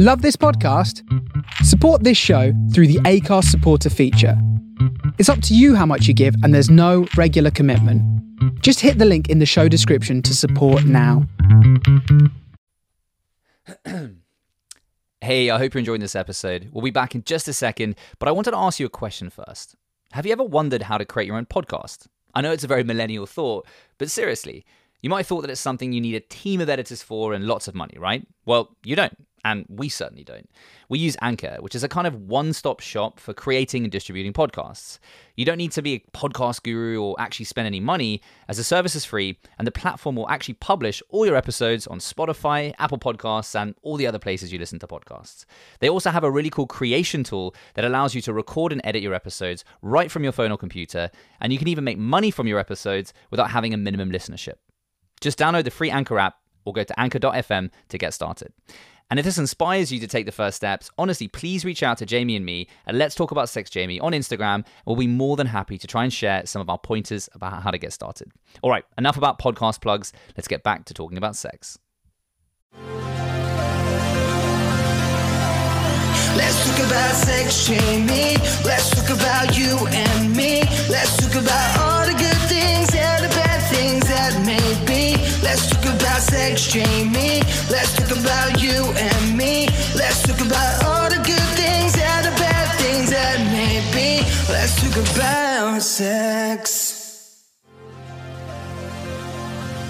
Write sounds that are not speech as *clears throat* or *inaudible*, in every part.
Love this podcast? Support this show through the Acast supporter feature. It's up to you how much you give, and there's no regular commitment. Just hit the link in the show description to support now. *clears throat* hey, I hope you're enjoying this episode. We'll be back in just a second, but I wanted to ask you a question first. Have you ever wondered how to create your own podcast? I know it's a very millennial thought, but seriously, you might have thought that it's something you need a team of editors for and lots of money, right? Well, you don't. And we certainly don't. We use Anchor, which is a kind of one stop shop for creating and distributing podcasts. You don't need to be a podcast guru or actually spend any money, as the service is free and the platform will actually publish all your episodes on Spotify, Apple Podcasts, and all the other places you listen to podcasts. They also have a really cool creation tool that allows you to record and edit your episodes right from your phone or computer, and you can even make money from your episodes without having a minimum listenership. Just download the free Anchor app or go to anchor.fm to get started. And if this inspires you to take the first steps, honestly, please reach out to Jamie and me at Let's Talk About Sex Jamie on Instagram. We'll be more than happy to try and share some of our pointers about how to get started. All right, enough about podcast plugs. Let's get back to talking about sex. Let's talk about sex, Jamie. Let's talk about you and me. Let's talk about all about sex, Jamie. Let's talk about you and me. Let's talk about all the good things and the bad things that may be. Let's talk about sex.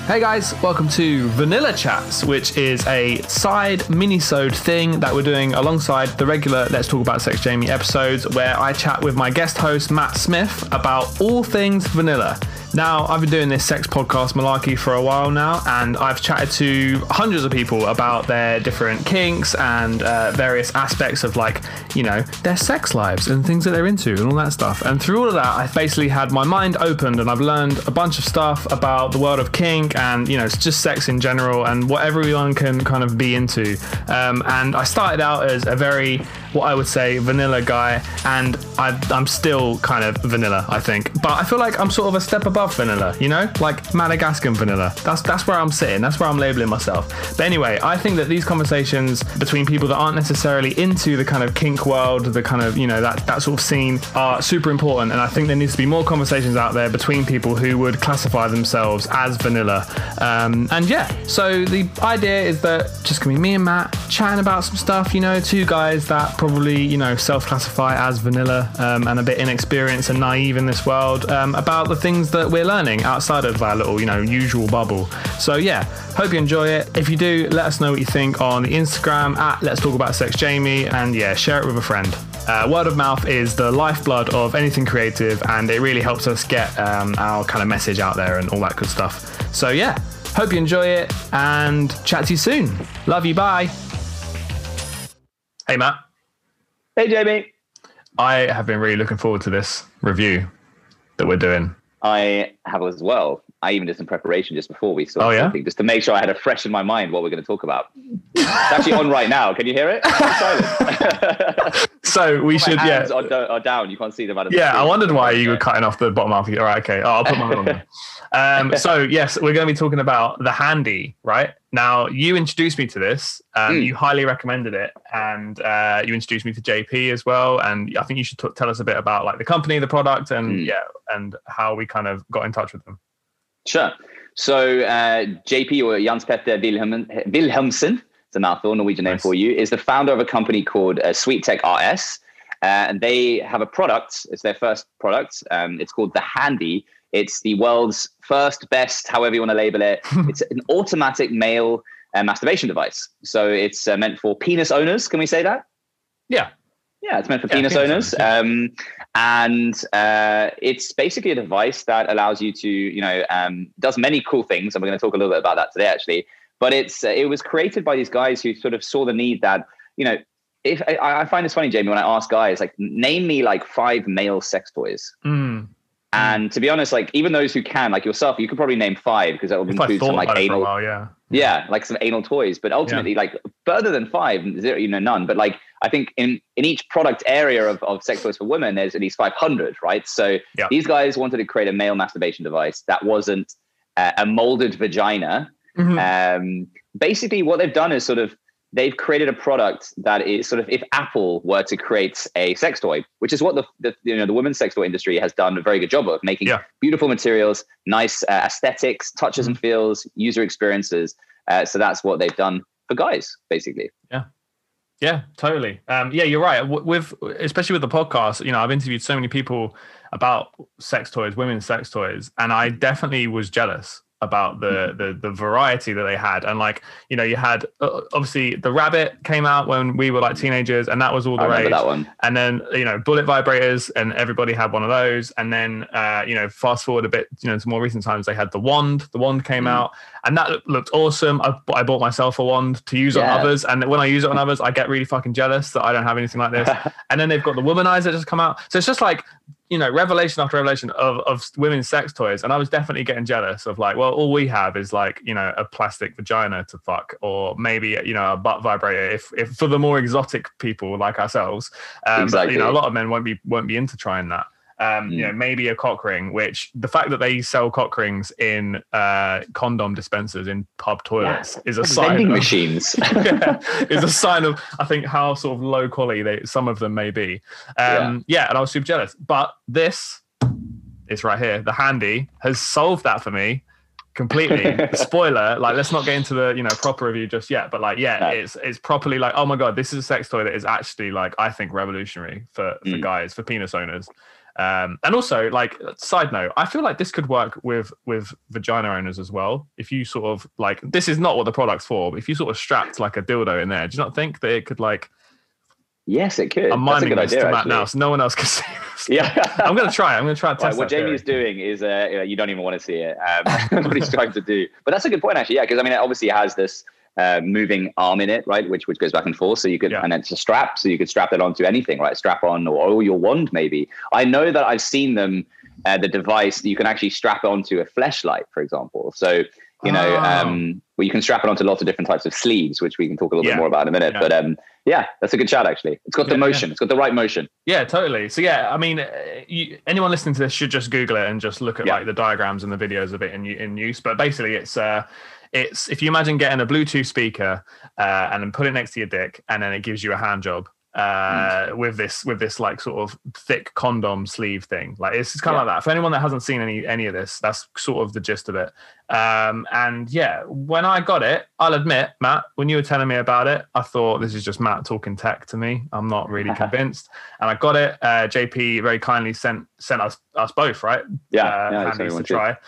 Hey guys, welcome to Vanilla Chats, which is a side mini-sode thing that we're doing alongside the regular Let's Talk About Sex Jamie episodes where I chat with my guest host Matt Smith about all things vanilla. Now, I've been doing this sex podcast malarkey for a while now, and I've chatted to hundreds of people about their different kinks and uh, various aspects of, like, you know, their sex lives and things that they're into and all that stuff. And through all of that, I've basically had my mind opened and I've learned a bunch of stuff about the world of kink and, you know, it's just sex in general and what everyone can kind of be into. Um, and I started out as a very, what I would say, vanilla guy, and I, I'm still kind of vanilla, I think. But I feel like I'm sort of a step above vanilla, you know, like Madagascar vanilla. That's that's where I'm sitting. That's where I'm labeling myself. But anyway, I think that these conversations between people that aren't necessarily into the kind of kink world, the kind of you know that that sort of scene, are super important. And I think there needs to be more conversations out there between people who would classify themselves as vanilla. Um, and yeah, so the idea is that just gonna be me and Matt chatting about some stuff. You know, two guys that probably you know self-classify as vanilla um, and a bit inexperienced and naive in this world um, about the things that we're learning outside of our little you know usual bubble. So yeah, hope you enjoy it. If you do, let us know what you think on the Instagram at Let's Talk About Sex Jamie, and yeah, share it with a friend. Uh, word of mouth is the lifeblood of anything creative, and it really helps us get um, our kind of message out there and all that good stuff. So yeah, hope you enjoy it, and chat to you soon. Love you. Bye. Hey Matt. Hey, Jamie. I have been really looking forward to this review that we're doing. I have as well. I even did some preparation just before we started Oh, yeah? something, just to make sure I had it fresh in my mind what we're going to talk about. it's actually on right now. Can you hear it? *laughs* So we My should, yeah, are, are down. You can't see them out of the yeah. I wondered why you were cutting off the bottom half. All right, okay. Oh, I'll put mine on. There. *laughs* Um, so yes, we're going to be talking about the handy, right? Now you introduced me to this. Um, Mm. You highly recommended it, and uh, you introduced me to JP as well. And I think you should t- tell us a bit about like the company, the product, and Mm. yeah, and how we kind of got in touch with them. Sure. So uh, JP or Jans Petter Wilhelm, Wilhelmsen, it's a mouthful, Norwegian name Nice. for you, is the founder of a company called uh, Sweet Tech AS. Uh, and they have a product. It's their first product. Um, it's called the Handy. It's the world's first, best, however you want to label it. *laughs* it's an automatic male uh, masturbation device. So it's uh, meant for penis owners. Can we say that? Yeah, Yeah, it's meant for Yeah, penis, penis owners. Um, and uh, it's basically a device that allows you to, you know, um, does many cool things. And we're going to talk a little bit about that today, actually. But it's uh, it was created by these guys who sort of saw the need that, you know, if I, I find this funny, Jamie, when I ask guys, like, name me like five male sex toys. Mm. And to be honest, like even those who can, like yourself, you could probably name five because that If include some like about it for a anal while, yeah. yeah like some anal toys but ultimately like further than five zero you know none but like i think in in each product area of, of sex toys for women there's at least 500 right so Yeah. these guys wanted to create a male masturbation device that wasn't uh, a molded vagina Mhm. um basically what they've done is sort of they've created a product that is sort of if Apple were to create a sex toy, which is what the, the you know the women's sex toy industry has done a very good job of making Yeah. beautiful materials, nice uh, aesthetics, touches and feels, user experiences. Uh, so that's what they've done for guys, basically. Yeah, Yeah, totally. Um, yeah, you're right. With especially with the podcast, you know, I've interviewed so many people about sex toys, women's sex toys, and I definitely was jealous about the the the variety that they had. And like, you know, you had uh, obviously the rabbit came out when we were like teenagers, and that was all the rage. that one. And then you know, bullet vibrators, and everybody had one of those. And then uh, you know, fast forward a bit, you know, to more recent times, they had the wand. The wand came Mm. out, and that looked awesome. I, I bought myself a wand to use on others, and when I use it on others, I get really fucking jealous that I don't have anything like this. *laughs* and then they've got the womanizer just come out, so it's just like you know, revelation after revelation of of women's sex toys, and I was definitely getting jealous of like, well, all we have is like you know a plastic vagina to fuck, or maybe you know a butt vibrator if if for the more exotic people like ourselves. Um, but, you know, a lot of men won't be won't be into trying that. Um, You Mm. know, maybe a cock ring, which the fact that they sell cock rings in uh, condom dispensers in pub toilets is a sign. Vending of- machines. *laughs* yeah, is a sign of I think how sort of low quality they some of them may be. Um, yeah. and I was super jealous. But this is right here. The handy has solved that for me completely. *laughs* Spoiler, like let's not get into the you know proper review just yet. But like, yeah, No. it's it's properly like, oh my god, this is a sex toy that is actually like I think revolutionary for for Mm. guys for penis owners. Um, and also, like, side note, I feel like this could work with with vagina owners as well. If you sort of like, this is not what the product's for. But if you sort of strapped like a dildo in there, do you not think that it could like? yes, it could. I'm That's a miming good this idea, to Matt actually. now, so no one else can see. This. Yeah. *laughs* I'm gonna try. it. I'm gonna try and Right, what Jamie theory. is doing is uh, you, you don't even want to see it. Um, *laughs* what he's trying to do, but that's a good point actually. Yeah, because I mean, it obviously has this uh, moving arm in it, right, which which goes back and forth. So you could, Yeah. and it's a strap, so you could strap it onto anything, right? Strap on or, or your wand, maybe. I know that I've seen them. Uh, the device you can actually strap onto a Fleshlight, for example. So you know, Oh. um, well, you can strap it onto lots of different types of sleeves, which we can talk a little Yeah. bit more about in a minute. Yeah. But um, yeah, that's a good shout actually. It's got the Yeah, motion. It's got the right motion. Yeah, totally. So yeah, I mean, uh, you, anyone listening to this should just Google it and just look at like the diagrams and the videos of it in in use. But basically, it's uh, it's if you imagine getting a Bluetooth speaker uh, and then put it next to your dick, and then it gives you a hand job uh with this with this like sort of thick condom sleeve thing. Like it's just kind of Yeah. like that. For anyone that hasn't seen any any of this that's sort of the gist of it. Um and yeah when i got it i'll admit matt when you were telling me about it i thought this is just matt talking tech to me. I'm not really *laughs* convinced. And i got it uh jp very kindly sent sent us us both right? Yeah, uh, yeah, to try. too.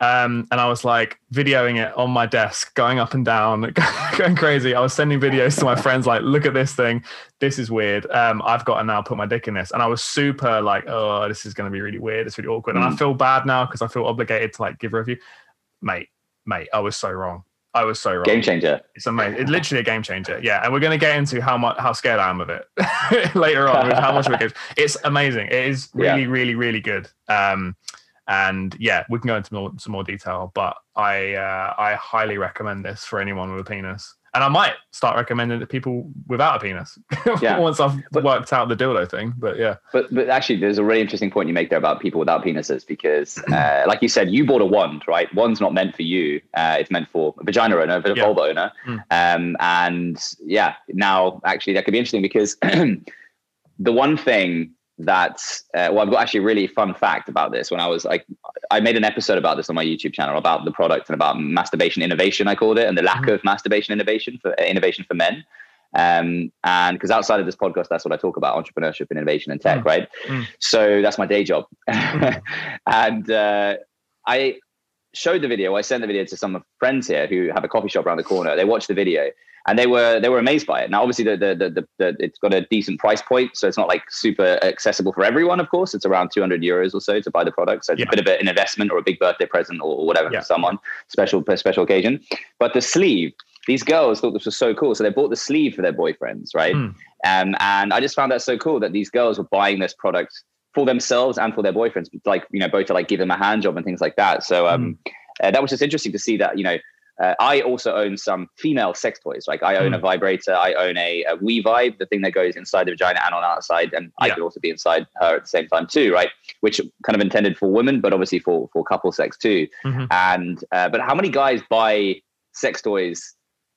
Um, and I was like videoing it on my desk, going up and down, *laughs* going crazy. I was sending videos to my friends, like, look at this thing. This is weird. Um, I've got to now put my dick in this. And I was super like, oh, this is going to be really weird. It's really awkward. And I Mm. feel bad now because I feel obligated to like give a review. Mate, mate, I was so wrong. I was so wrong. Game changer. It's amazing. It's literally a game changer. Yeah, and we're going to get into how much how scared I am of it *laughs* later on. How much of it gives. It's amazing. It is really, really, really good. Um, and yeah, we can go into more, some more detail. But I uh, I highly recommend this for anyone with a penis, and I might start recommending it to people without a penis *laughs* Yeah. once I've But- worked out the dildo thing. But yeah, But but actually, there's a really interesting point you make there about people without penises because, *clears throat* uh, like you said, you bought a wand, right? Wand's not meant for you. Uh, it's meant for a vagina owner, a Yeah. vulva owner. Mm. Um, and yeah, now actually that could be interesting because *clears throat* the one thing that uh, well, I've got actually a really fun fact about this. When I was like, I made an episode about this on my YouTube channel about the product and about masturbation innovation, I called it, and the lack Mhm. of masturbation innovation for uh, innovation for men. Um, and because outside of this podcast, that's what I talk about: entrepreneurship and innovation and tech, Mm. right? Mm. So that's my day job. *laughs* and uh, I showed the video. I sent the video to some friends here who have a coffee shop around the corner. They watched the video and they were they were amazed by it. Now, obviously, the the, the, the, it's got a decent price point, so it's not like super accessible for everyone. Of course, it's around two hundred euros or so to buy the product. So it's Yeah. a bit of an investment or a big birthday present or, whatever Yeah. for someone special for special occasion. But the sleeve. These girls thought this was so cool, so they bought the sleeve for their boyfriends, right? Hmm. Um, and I just found that so cool that these girls were buying this product for themselves and for their boyfriends, like you know, both to like give them a hand job and things like that. So um, uh, that was just interesting to see that you know. Uh, I also own some female sex toys. Like I own a vibrator, I own a, a We Vibe, the thing that goes inside the vagina and on outside, and I Yeah. could also be inside her at the same time too, right? Which kind of intended for women, but obviously for for couple sex too. Mhm. And uh, but how many guys buy sex toys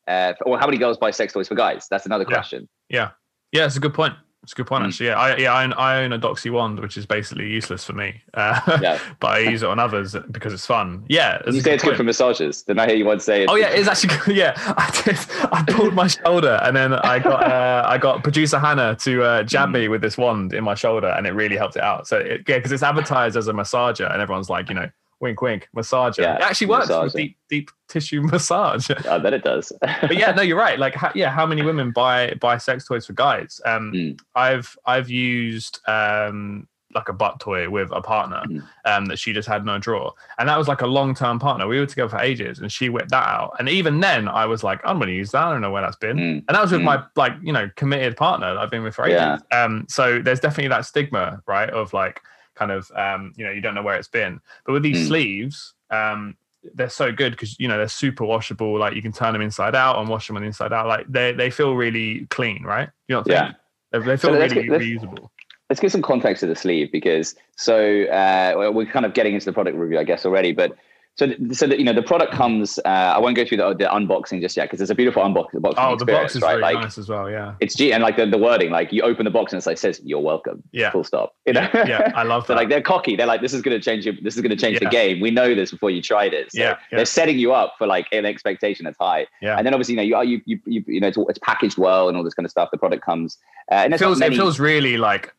uh, or how many girls buy sex toys for guys? That's another Yeah. question. Yeah, yeah, it's a good point. It's a good point Mm. actually. Yeah, I, yeah, I own, I own a Doxy wand, which is basically useless for me. Uh, Yeah. *laughs* but I use it on others because it's fun. Yeah, you say it's good for massages. Didn't I hear you once say it? Oh yeah, it's actually good. *laughs* Yeah, I did. I pulled my shoulder, and then I got uh, I got producer Hannah to uh, jab me with this wand in my shoulder, and it really helped it out. So it, yeah, because it's advertised as a massager, and everyone's like, you know, wink, wink, massager. Yeah, it actually works massager. deep deep tissue *laughs* massage. I bet it does. but yeah, no, you're right. Like, how, yeah, how many women buy buy sex toys for guys? Um, Mm. I've I've used um like a butt toy with a partner Mm. um that she just had no drawer, and that was like a long term partner. We were together for ages, and she whipped that out. And even then, I was like, I'm going to use that. I don't know where that's been. Mm. And that was with Mm. my like you know committed partner that I've been with for ages. Yeah. Um, so there's definitely that stigma, right, of like kind of um you know you don't know where it's been. But with these Mm. sleeves, um they're so good because you know they're super washable. Like you can turn them inside out and wash them on the inside out. Like they they feel really clean, right? You know what I'm Yeah. They, they feel So really get- let's- reusable. let's give some context to the sleeve because so uh, we're kind of getting into the product review, I guess, already. But so so that you know the product comes. Uh, I won't go through the, the unboxing just yet because it's a beautiful unboxing Oh, the box is right? really like nice as well. Yeah, it's G and like the, the wording, like you open the box and it's like says you're welcome. Yeah. Full stop. You know? yeah, I love *laughs* So like they're cocky. They're like, this is going to change. This is going to change Yeah. the game. We know this before you tried it. So Yeah, yeah. they're setting you up for like an expectation that's high. Yeah. And then obviously, you know, you are you you you, you know, it's, it's packaged well and all this kind of stuff. The product comes. Uh, and it feels many- it feels really like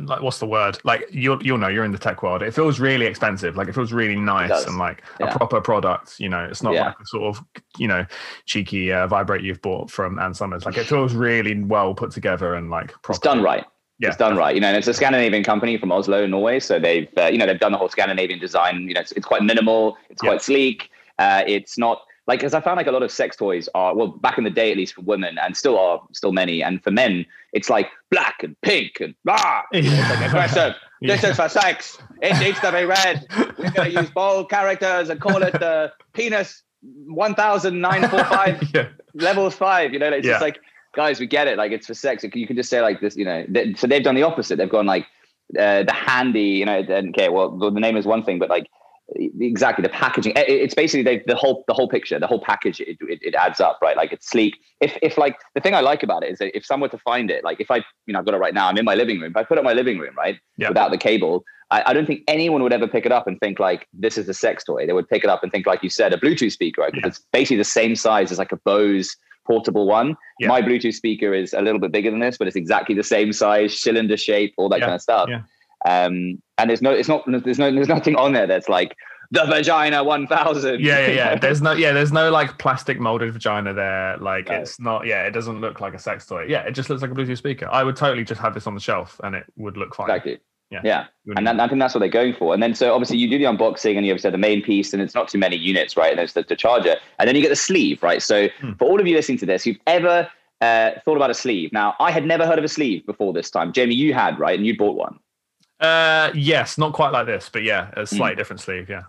like what's the word like you'll you'll know you're in the tech world it feels really expensive like it feels really nice and like Yeah. a proper product you know it's not Yeah. like a sort of you know cheeky uh, vibrate you've bought from Ann Summers like it feels really well put together and like proper. it's done right. Yeah. It's done right. You know, and it's a Scandinavian company from Oslo, Norway. So they've, uh, you know, they've done the whole Scandinavian design. You know, it's, it's quite minimal. It's Yeah. quite sleek. Uh, it's not like, because I found like a lot of sex toys are, well, back in the day, at least for women, and still are still many. And for men, it's like black and pink and blah. It's like aggressive. *laughs* This Yeah. is for sex. It needs to be red. We're going to use bold characters and call it the *laughs* penis 100945 yeah levels five. You know, it's Yeah. just like, guys, we get it. Like, it's for sex. You can just say like this. You know, so they've done the opposite. They've gone like uh, the handy. You know, okay, well, the name is one thing, but like exactly the packaging. Eh, it's basically they, the whole the whole picture, the whole package. It, it, it adds up, right? Like it's sleek. If if like the thing I like about it is that if someone were to find it, like if I you know I've got it right now, I'm in my living room. If I put it in my living room, right, Yeah. without the cable. I, I don't think anyone would ever pick it up and think like this is a sex toy. They would pick it up and think, like you said, a Bluetooth speaker, right? Because Yeah. it's basically the same size as like a Bose portable one. Yeah. My Bluetooth speaker is a little bit bigger than this, but it's exactly the same size, cylinder shape, all that kind of stuff. Um, and there's no, it's not, there's no, there's nothing on there that's like the vagina 1000. yeah yeah yeah *laughs* there's no yeah there's no like plastic molded vagina there like No. it's not yeah it doesn't look like a sex toy yeah it just looks like a bluetooth speaker i would totally just have this on the shelf and it would look fine Exactly. Yeah. Yeah. And wouldn't I think that's what they're going for. And then, so obviously, you do the unboxing and you have said the main piece, and it's not too many units, right? And there's the, the charger. And then you get the sleeve, right? So, Hmm. for all of you listening to this, who've ever uh, thought about a sleeve. Now, I had never heard of a sleeve before this time. Jamie, you had, right? And you bought one. Uh yes not quite like this but yeah a slightly Hmm. different sleeve yeah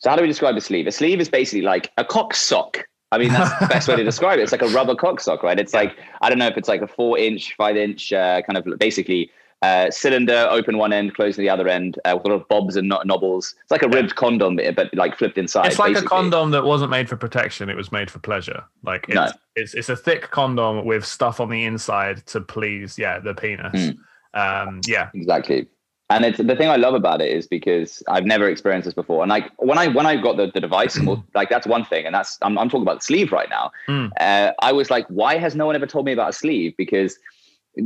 So, how do we describe a sleeve? A sleeve is basically like a cock sock. I mean, that's the best way to *laughs* describe it. It's like a rubber cock sock, right? It's like, I don't know if it's like a four inch, five inch, uh, kind of basically uh, cylinder, open one end, close to the other end, uh, with a lot of bobs and no- knobbles. It's like a ribbed condom, but like flipped inside. it's like a condom that wasn't made for protection it was made for pleasure like it's No. it's, it's a thick condom with stuff on the inside to please yeah the penis Hmm. um yeah Exactly. And it's the thing I love about it is because I've never experienced this before. And like when I when I got the, the device, *clears throat* like that's one thing, and that's I'm, I'm talking about the sleeve right now. Mm. Uh, I was like, why has no one ever told me about a sleeve? Because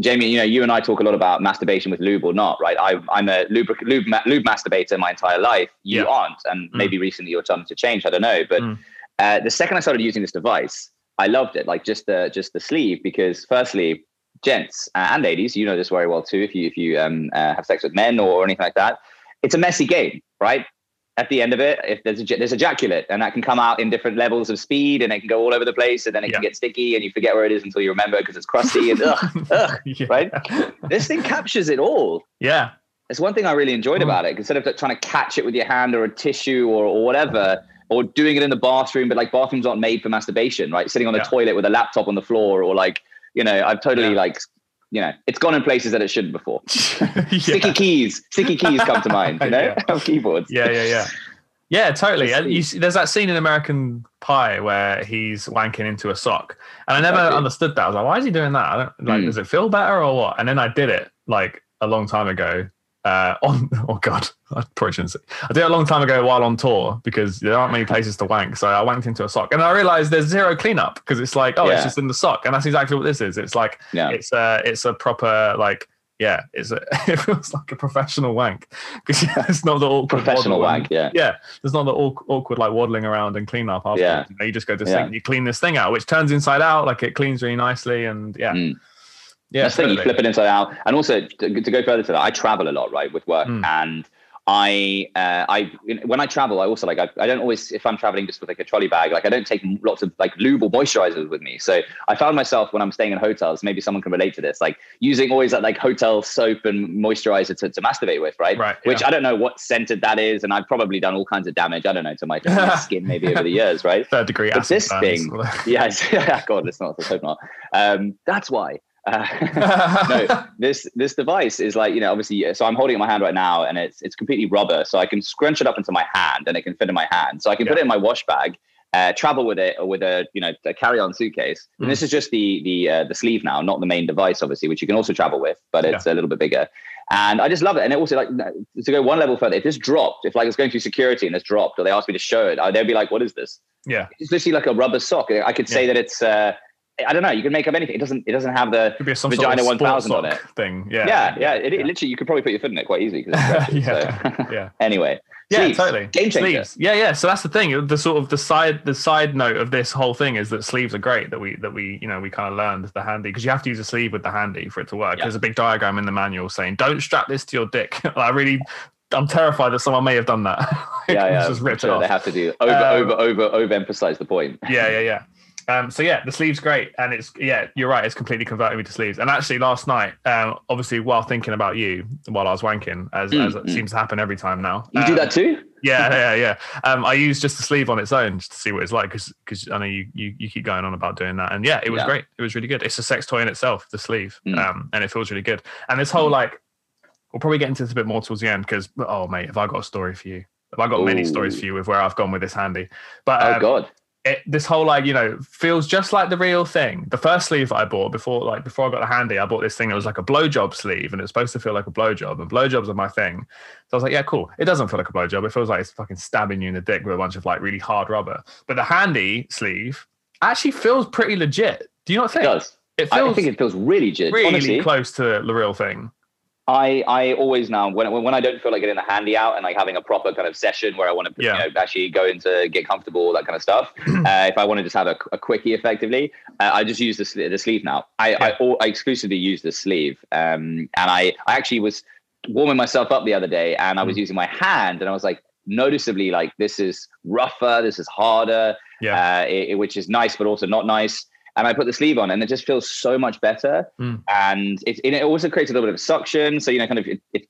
Jamie, you know, you and I talk a lot about masturbation with lube or not, right? I, I'm a lube, lube, lube masturbator my entire life. You Yeah. aren't, and Mm. maybe recently you're starting to change. I don't know, but Mm. uh, the second I started using this device, I loved it. Like just the just the sleeve, because firstly, gents and ladies, you know this very well too. If you if you um, uh, have sex with men or anything like that, it's a messy game, right? At the end of it, if there's a, there's ejaculate, and that can come out in different levels of speed, and it can go all over the place, and then it can get sticky, and you forget where it is until you remember because it's crusty and *laughs* ugh, ugh. *laughs* yeah. right? This thing captures it all. yeah It's one thing I really enjoyed Mm. about it. Instead of like, trying to catch it with your hand or a tissue or, or whatever, or doing it in the bathroom, but like bathrooms aren't made for masturbation, right? Sitting on the Yeah. toilet with a laptop on the floor, or like, you know, I've totally Yeah. like, you know, it's gone in places that it shouldn't before. *laughs* yeah. Sticky keys, sticky keys come to mind, you know, *laughs* Yeah. *laughs* of keyboards. yeah yeah yeah Yeah, totally. And you see. there's that scene in American Pie where he's wanking into a sock, and I never understood that. I was like, why is he doing that? I don't, like, Mm. does it feel better or what? And then I did it like a long time ago. Uh, *laughs* on oh god, I probably shouldn't say. I did it a long time ago while on tour because there aren't many places to wank. So I wanked into a sock, and I realized there's zero cleanup because it's like, oh, it's just in the sock, and that's exactly what this is. It's like Yeah. it's a it's a proper like yeah, it's a *laughs* it feels like a professional wank because *laughs* it's not the awkward Professional waddle and- wank, yeah. yeah, there's not the awkward like waddling around and clean up afterwards. Yeah. You, know, you just go to Yeah. sink and you clean this thing out, which turns inside out, like it cleans really nicely, and yeah, Mm. Yeah, That's the thing, you flip it inside out. And also to, to go further to that, I travel a lot, right, with work. Mm. And I, uh, I, when I travel, I also like, I, I don't always, if I'm traveling just with like a trolley bag, like I don't take lots of like lube or moisturizers with me. So I found myself when I'm staying in hotels, maybe someone can relate to this, like using always that like hotel soap and moisturizer to, to masturbate with, right? Right, Which yeah. I don't know what scented that is. And I've probably done all kinds of damage, I don't know, to my, to my *laughs* skin maybe over the years, right? third degree But this burns. thing, *laughs* *laughs* yes, God, let's not, let's hope not. Um, that's why. Uh, *laughs* no, *laughs* this this device is like you know obviously. So I'm holding it in my hand right now, and it's it's completely rubber, so I can scrunch it up into my hand, and it can fit in my hand. So I can put it in my wash bag, uh, travel with it, or with a you know a carry-on suitcase. Mm. And this is just the the uh, the sleeve now, not the main device, obviously, which you can also travel with, but it's a little bit bigger. And I just love it. And it also like to go one level further. If this dropped, if like it's going through security and it's dropped, or they asked me to show it, I- they'd be like, "What is this?" yeah, It's literally like a rubber sock. I could say that it's. Uh, I don't know. You can make up anything. It doesn't. It doesn't have the could be some vagina sort of 1000 on it. thing. Yeah, Yeah, yeah. It, it literally, you could probably put your foot in it quite easily. it's *laughs* yeah, *laughs* yeah. anyway, Yeah, sleeves, totally. Game changer. Sleeves. Yeah, yeah. So that's the thing. The sort of the side the side note of this whole thing is that sleeves are great. That we that we you know we kind of learned the handy because you have to use a sleeve with the handy for it to work. Yeah. There's a big diagram in the manual saying don't strap this to your dick. *laughs* I really. I'm terrified that someone may have done that. Yeah, yeah. just ripped it off. they have to do over, Um, over, over, overemphasize the point. yeah, yeah, yeah. Um, so yeah, the sleeves great, and it's yeah, you're right. It's completely converting me to sleeves. And actually, last night, um, obviously, while thinking about you while I was wanking, as, Mm, as it mm. seems to happen every time now. You do um, that too? Yeah, *laughs* yeah, yeah. Um, I used just the sleeve on its own just to see what it's like because I know you, you you keep going on about doing that, and yeah, it was Yeah. great. It was really good. It's a sex toy in itself, the sleeve, Mm. um, and it feels really good. And this whole like, we'll probably get into this a bit more towards the end because oh mate, have I got a story for you? Have I got many stories for you with where I've gone with this handy? But Oh um, God. It, this whole like you know feels just like the real thing. The first sleeve I bought before like before I got the handy, I bought this thing that was like a blowjob sleeve, and it's supposed to feel like a blowjob. And blowjobs are my thing, so I was like, yeah, cool. It doesn't feel like a blowjob. It feels like it's fucking stabbing you in the dick with a bunch of like really hard rubber. But the handy sleeve actually feels pretty legit. Do you not think? It does. It I feels think it feels really good. really Honestly, close to the real thing. I, I always now when, when I don't feel like getting the handy out and like having a proper kind of session where I want to Yeah. you know actually go into get comfortable all that kind of stuff. *clears throat* uh, if I want to just have a, a quickie effectively, uh, I just use the the sleeve now. I I, al- I exclusively use the sleeve, um, and I I actually was warming myself up the other day and I was Mm. using my hand and I was like noticeably like this is rougher, this is harder, Yeah. uh, it, it- which is nice but also not nice. And I put the sleeve on, and it just feels so much better. Mm. And it, it also creates a little bit of suction, so you know, kind of it. it,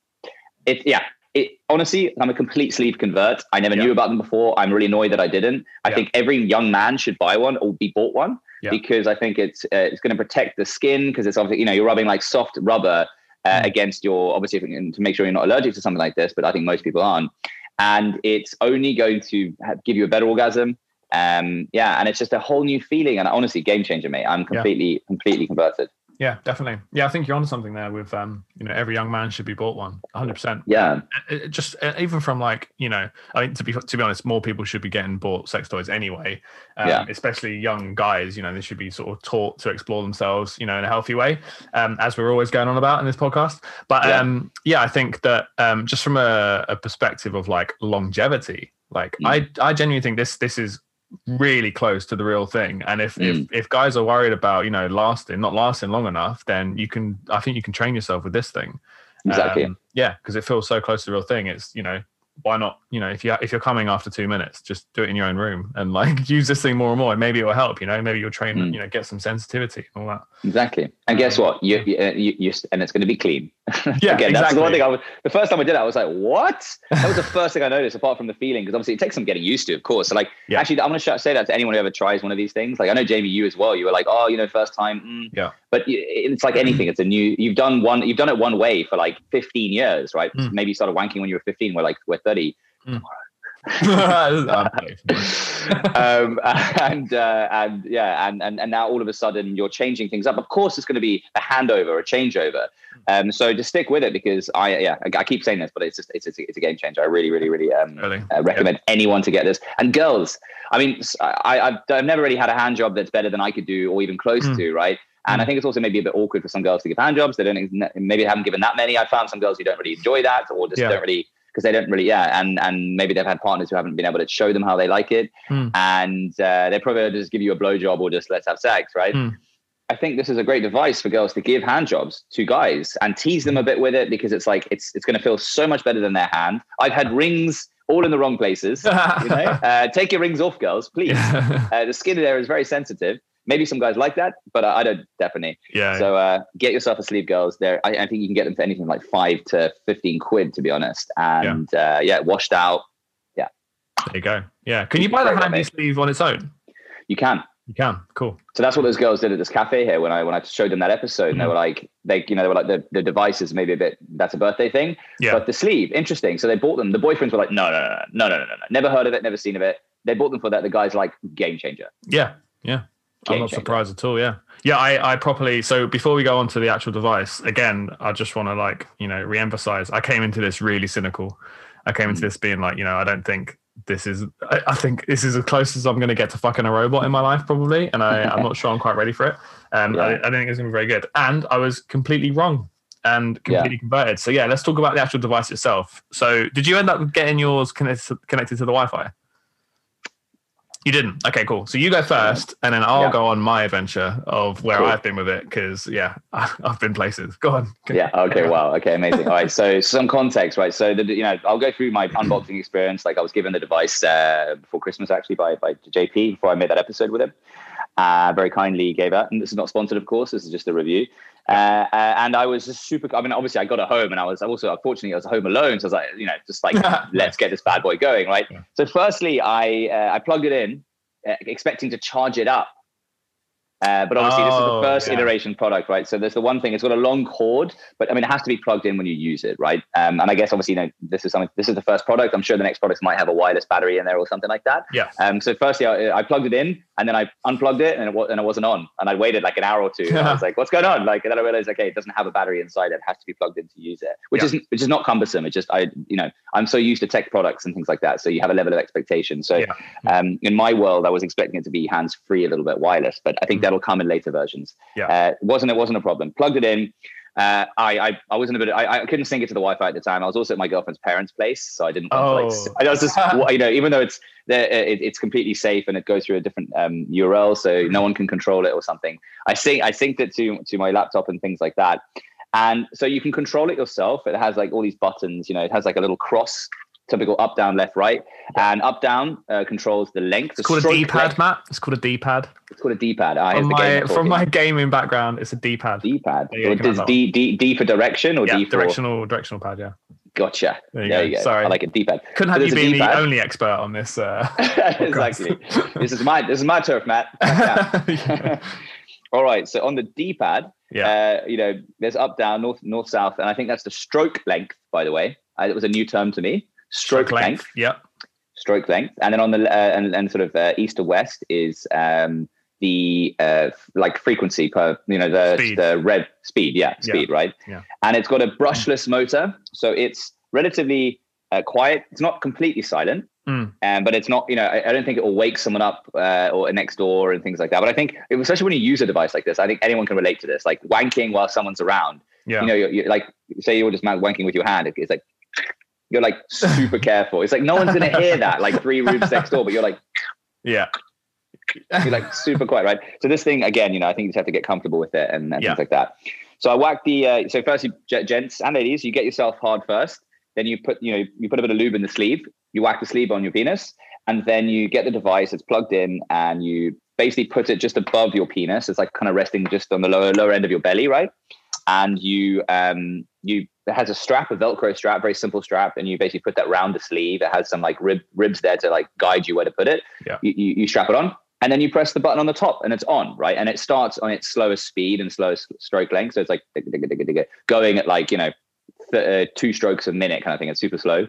it yeah. It honestly, I'm a complete sleeve convert. I never Yeah. knew about them before. I'm really annoyed that I didn't. I Yeah. think every young man should buy one or be bought one Yeah. because I think it's uh, it's going to protect the skin because it's obviously you know you're rubbing like soft rubber uh, Mm. against your obviously to make sure you're not allergic to something like this. But I think most people aren't, and it's only going to have, give you a better orgasm. Um, yeah, and it's just a whole new feeling, and honestly, game changer, mate. I'm completely, completely converted. Yeah, definitely. Yeah, I think you're onto something there. With um, you know, every young man should be bought one. 100. percent Yeah, it, it just uh, even from like you know i mean, to be to be honest more people should be getting bought sex toys anyway um, Yeah. especially young guys you know they should be sort of taught to explore themselves you know in a healthy way um, as we're always going on about in this podcast but Yeah. um yeah i think that um just from a, a perspective of like longevity like Mm. i i genuinely think this this is really close to the real thing and if Mm. if if guys are worried about you know lasting not lasting long enough then you can i think you can train yourself with this thing exactly. um, yeah, because it feels so close to the real thing. It's you know why not? You know if you if you're coming after two minutes, just do it in your own room and like *laughs* use this thing more and more, and maybe it will help. You know, maybe you'll train. Mm. You know, get some sensitivity and all that. Exactly. And guess what? You, you, you, you and it's going to be clean. *laughs* Yeah, Again, that's exactly. the one thing I was, the first time I did it, I was like, what? That was the first thing I noticed apart from the feeling. Cause obviously it takes some getting used to, of course. So like, Yeah. actually, I'm going to say that to anyone who ever tries one of these things. Like I know Jamie, you as well, you were like, oh, you know, first time. mm. Yeah. But it's like anything. It's a new, you've done one, you've done it one way for like 15 years, right? Mm. Maybe you started wanking when you were 15. We're like, we're 30. Mm. Um, *laughs* and uh, and yeah, and, and and now all of a sudden you're changing things up. Of course, it's going to be a handover, a changeover. Um, so just stick with it because I yeah I, I keep saying this, but it's just it's it's a, it's a game changer. I really really really um, Really? uh, recommend anyone to get this. And girls, I mean, I, I've, I've never really had a hand job that's better than I could do or even close Mm. to, right? And I think it's also maybe a bit awkward for some girls to give hand jobs. They don't maybe haven't given that many. I found some girls who don't really enjoy that or just Yeah. don't really because they don't really yeah and and maybe they've had partners who haven't been able to show them how they like it Hmm. and uh, they probably just give you a blowjob or just let's have sex right Hmm. I think this is a great device for girls to give hand jobs to guys and tease them a bit with it because it's like it's it's going to feel so much better than their hand. I've had rings all in the wrong places. *laughs* You know, uh, take your rings off, girls, please. *laughs* Uh, the skin there is very sensitive. Maybe some guys like that, but I, I don't definitely. yeah. So uh, get yourself a sleeve, girls. There, I, I think you can get them for anything like five to fifteen quid, to be honest. And yeah, uh, yeah washed out. Yeah. There you go. Yeah. Can you buy the handy sleeve on its own? You can. You can. Cool. So that's what those girls did at this cafe here when I when I showed them that episode. And they Mhm. were like, they you know they were like the, the device is maybe a bit that's a birthday thing, Yeah. but the sleeve interesting. So they bought them. The boyfriends were like, no no no no no no no, no. never heard of it, never seen of it. They bought them for that. The guys like game changer. Yeah. Yeah. I'm not changer. surprised at all. Yeah. Yeah. I, I properly, so before we go on to the actual device, again, I just want to like, you know, re-emphasize, I came into this really cynical. I came Mm. into this being like, you know, I don't think this is, I, I think this is as close as I'm going to get to fucking a robot in my life probably. And I, I'm not sure I'm quite ready for it. Um, I, Yeah. I don't think it's going to be very good. And I was completely wrong and completely converted. So yeah, let's talk about the actual device itself. So did you end up getting yours connected to, connected to the Wi-Fi? You didn't. Okay, cool. So you go first, and then I'll Yeah. go on my adventure of where Cool. I've been with it because yeah, *laughs* I've been places. Go on. *laughs* Yeah. Okay. Wow. Okay. Amazing. All right. So *laughs* some context, right? So the, you know, I'll go through my unboxing *clears throat* experience. Like I was given the device uh, before Christmas, actually, by by JP before I made that episode with him. Uh, very kindly gave out. And this is not sponsored, of course. This is just a review. Uh, uh, and I was just super. I mean, obviously, I got it home, and I was also, unfortunately, I was home alone. So I was like, you know, just like, *laughs* let's get this bad boy going, right? Yeah. So, firstly, I uh, I plugged it in, uh, expecting to charge it up. Uh, but obviously, this is Oh, the first yeah. iteration product, right? So there's the one thing; it's got a long cord, but I mean, it has to be plugged in when you use it, right? Um, and I guess obviously, you know, this is something. This is the first product. I'm sure the next products might have a wireless battery in there or something like that. Yeah. Um, so firstly, I, I plugged it in, and then I unplugged it, and it, and it wasn't on. And I waited like an hour or two. And I was *laughs* like, "What's going on?" Like, and then I realized, okay, it doesn't have a battery inside. It has to be plugged in to use it, which Yeah. isn't which is not cumbersome. It's just I, you know, I'm so used to tech products and things like that. So you have a level of expectation. So Yeah. um, in my world, I was expecting it to be hands free, a little bit wireless, but I think Mm. That'll come in later versions. Yeah. Uh, wasn't it wasn't a problem. Plugged it in. Uh, I, I I wasn't a bit. I, I couldn't sync it to the Wi-Fi at the time. I was also at my girlfriend's parents' place, so I didn't. Like, Oh. s- *laughs* I was just you know, even though it's it, it's completely safe and it goes through a different um, URL, so no one can control it or something. I sync I synced it to to my laptop and things like that, and so you can control it yourself. It has like all these buttons. You know, it has like a little cross, typical up, down, left, right, and up, down uh, controls the length. It's called a D-pad, Matt. It's called a D-pad. It's called a D-pad. Ah, From my from my gaming background, it's a D-pad. D-pad. Yeah, you can have Does D, D D for direction or yeah, D for directional directional pad. Yeah. Gotcha. There you There go. you go. Sorry. I like a D-pad. Couldn't So have you been the only expert on this. Uh, *laughs* exactly. this is my this is my turf, Matt. Down. *laughs* *laughs* All right. So on the D-pad, yeah. uh, you know, there's up, down, north, north, south, and I think that's the stroke length. By the way, uh, it was a new term to me. Stroke, length. Yeah. Stroke length, and then on the uh, and, and sort of uh, east to west is um, the uh, like frequency per you know the Speed. the red speed. Yeah, Yeah. speed. Right. Yeah. And it's got a brushless motor, so it's relatively uh, quiet. It's not completely silent. Mm. Um, but it's not, you know, I, I don't think it will wake someone up uh, or next door and things like that. But I think, especially when you use a device like this, I think anyone can relate to this. Like wanking while someone's around. Yeah. You know, you're, you're like, say you're just wanking with your hand. It's like you're like super careful. It's like no one's gonna hear that. Like three rooms next door, but you're like yeah. you're like super quiet, right? So this thing again, you know, I think you just have to get comfortable with it and, and Yeah. things like that. So I whacked the. Uh, so first, you, ge- gents and ladies, you get yourself hard first. Then you put, you know, you put a bit of lube in the sleeve. You whack the sleeve on your penis, and then you get the device. It's plugged in, and you basically put it just above your penis. It's like kind of resting just on the lower lower end of your belly, right? And you um you it has a strap, a Velcro strap, very simple strap, and you basically put that round the sleeve. It has some like rib ribs there to like guide you where to put it. Yeah. You, you, you strap it on, and then you press the button on the top, and it's on, right? And it starts on its slowest speed and slowest stroke length, so it's like digga, digga, digga, digga, going at like you know th- uh, two strokes a minute kind of thing. It's super slow.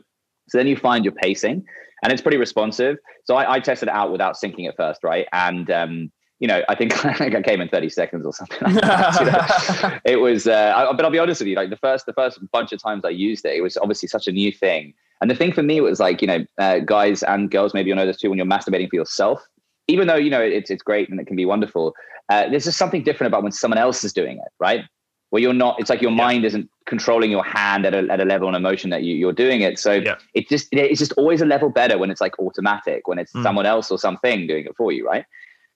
So then you find your pacing, and it's pretty responsive. So I, I tested it out without syncing at first, right? And um, you know, I think, *laughs* I think I came in 30 seconds or something. Like that, you know? *laughs* it was, uh, I, but I'll be honest with you, like the first, the first bunch of times I used it, it was obviously such a new thing. And the thing for me was like, you know, uh, guys and girls, maybe you know this too, when you're masturbating for yourself, even though, you know, it's, it's great and it can be wonderful. Uh, there's just something different about when someone else is doing it, right? Where you're not, it's like your yeah. mind isn't controlling your hand at a, at a level and emotion that you, you're doing it. So yeah. it just, it's just always a level better when it's like automatic, when it's mm. someone else or something doing it for you, right?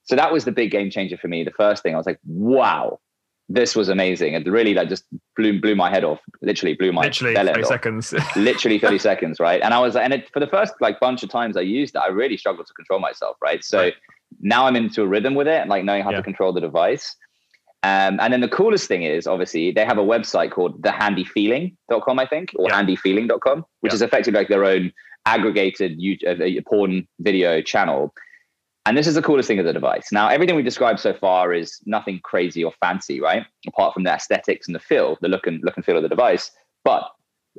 So that was the big game changer for me. The first thing I was like, wow, this was amazing. And really that just blew blew my head off. Literally blew my literally 30 off. seconds. *laughs* literally 30 seconds, right? And I was and it, for the first like bunch of times I used it, I really struggled to control myself, right? So right. now I'm into a rhythm with it, and like knowing how yeah. to control the device. Um, and then the coolest thing is obviously they have a website called thehandyfeeling.com, I think, or yeah. handyfeeling.com, which yeah. is effectively like their own aggregated YouTube, uh, porn video channel and this is the coolest thing of the device. Now, everything we've described so far is nothing crazy or fancy, right? Apart from the aesthetics and the feel, the look and look and feel of the device. But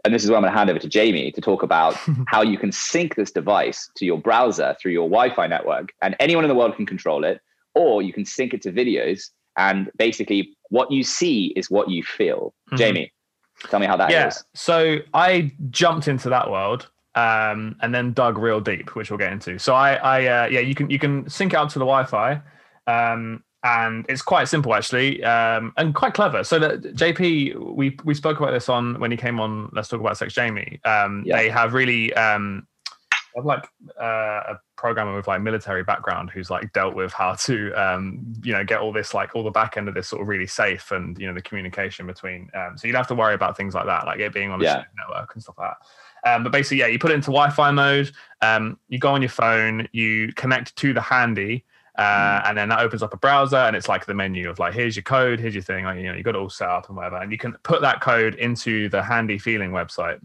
and this is where I'm going to hand over to Jamie to talk about *laughs* how you can sync this device to your browser through your Wi-Fi network, and anyone in the world can control it, or you can sync it to videos, and basically what you see is what you feel. Mm-hmm. Jamie, tell me how that yeah. is. So I jumped into that world um, and then dug real deep, which we'll get into. So I, I uh, yeah, you can you can sync out to the Wi-Fi, um, and it's quite simple actually, um, and quite clever. So that JP, we we spoke about this on when he came on. Let's talk about Sex Jamie. Um, yeah. They have really um, have like uh, a programmer with like military background who's like dealt with how to um, you know get all this like all the back end of this sort of really safe and you know the communication between. Um, so you don't have to worry about things like that, like it being on a yeah. network and stuff like that. Um, but basically, yeah, you put it into Wi-Fi mode. Um, you go on your phone, you connect to the handy, uh, mm. and then that opens up a browser, and it's like the menu of like, here's your code, here's your thing. Like, you know, you got it all set up and whatever, and you can put that code into the handy feeling website,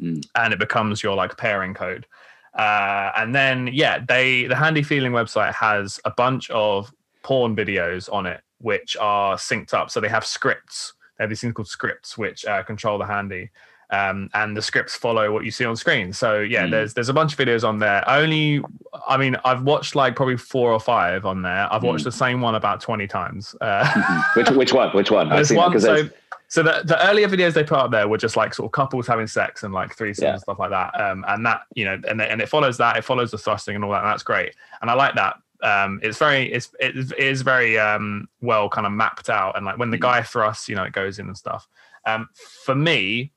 mm. and it becomes your like pairing code. Uh, and then yeah, they the handy feeling website has a bunch of porn videos on it, which are synced up. So they have scripts. They have these things called scripts, which uh, control the handy um, and the scripts follow what you see on screen. So yeah, mm. there's there's a bunch of videos on there. Only, I mean, I've watched like probably four or five on there. I've watched mm. the same one about twenty times. Uh, which which one? Which one? *laughs* One. So, so the, the earlier videos they put up there were just like sort of couples having sex and like threesomes yeah. and stuff like that. Um, and that you know, and and it follows that. It follows the thrusting and all that. And that's great. And I like that um, it's very it's it is very um, well kind of mapped out and like when the mm. guy thrusts you know it goes in and stuff um, for me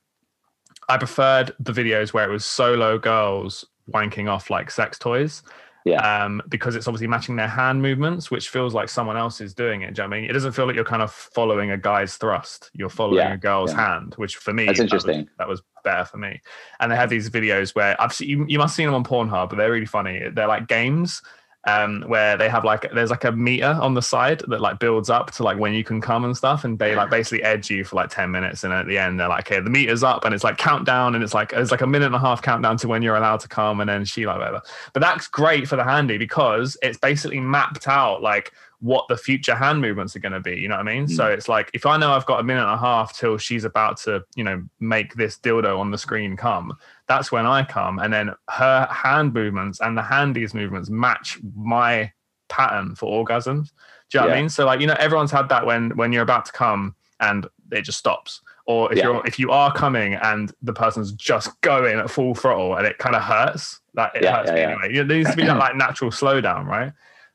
I preferred the videos where it was solo girls wanking off like sex toys. Yeah. Um, because it's obviously matching their hand movements, which feels like someone else is doing it. Do you know I mean? It doesn't feel like you're kind of following a guy's thrust. You're following yeah, a girl's yeah. hand, which for me, that's interesting. That was, that was, better for me. And they have these videos where I've seen, you, you must have seen them on Pornhub, but they're really funny. They're like games um, where they have like there's like a meter on the side that like builds up to like when you can come and stuff, and they like basically edge you for like ten minutes, and at the end they're like, okay, the meter's up, and it's like countdown, and it's like it's like a minute and a half countdown to when you're allowed to come, and then she like whatever. But that's great for the handy because it's basically mapped out like what the future hand movements are going to be. You know what I mean? Mm. So it's like if I know I've got a minute and a half till she's about to, you know, make this dildo on the screen come, that's when I come. And then her hand movements and the handy's movements match my pattern for orgasms. Do you know yeah. what I mean? So like, you know, everyone's had that when when you're about to come and it just stops. Or if yeah. you're if you are coming and the person's just going at full throttle and it kind of hurts, that it yeah, hurts me anyway. There needs to be that like *clears throat* natural slowdown, right?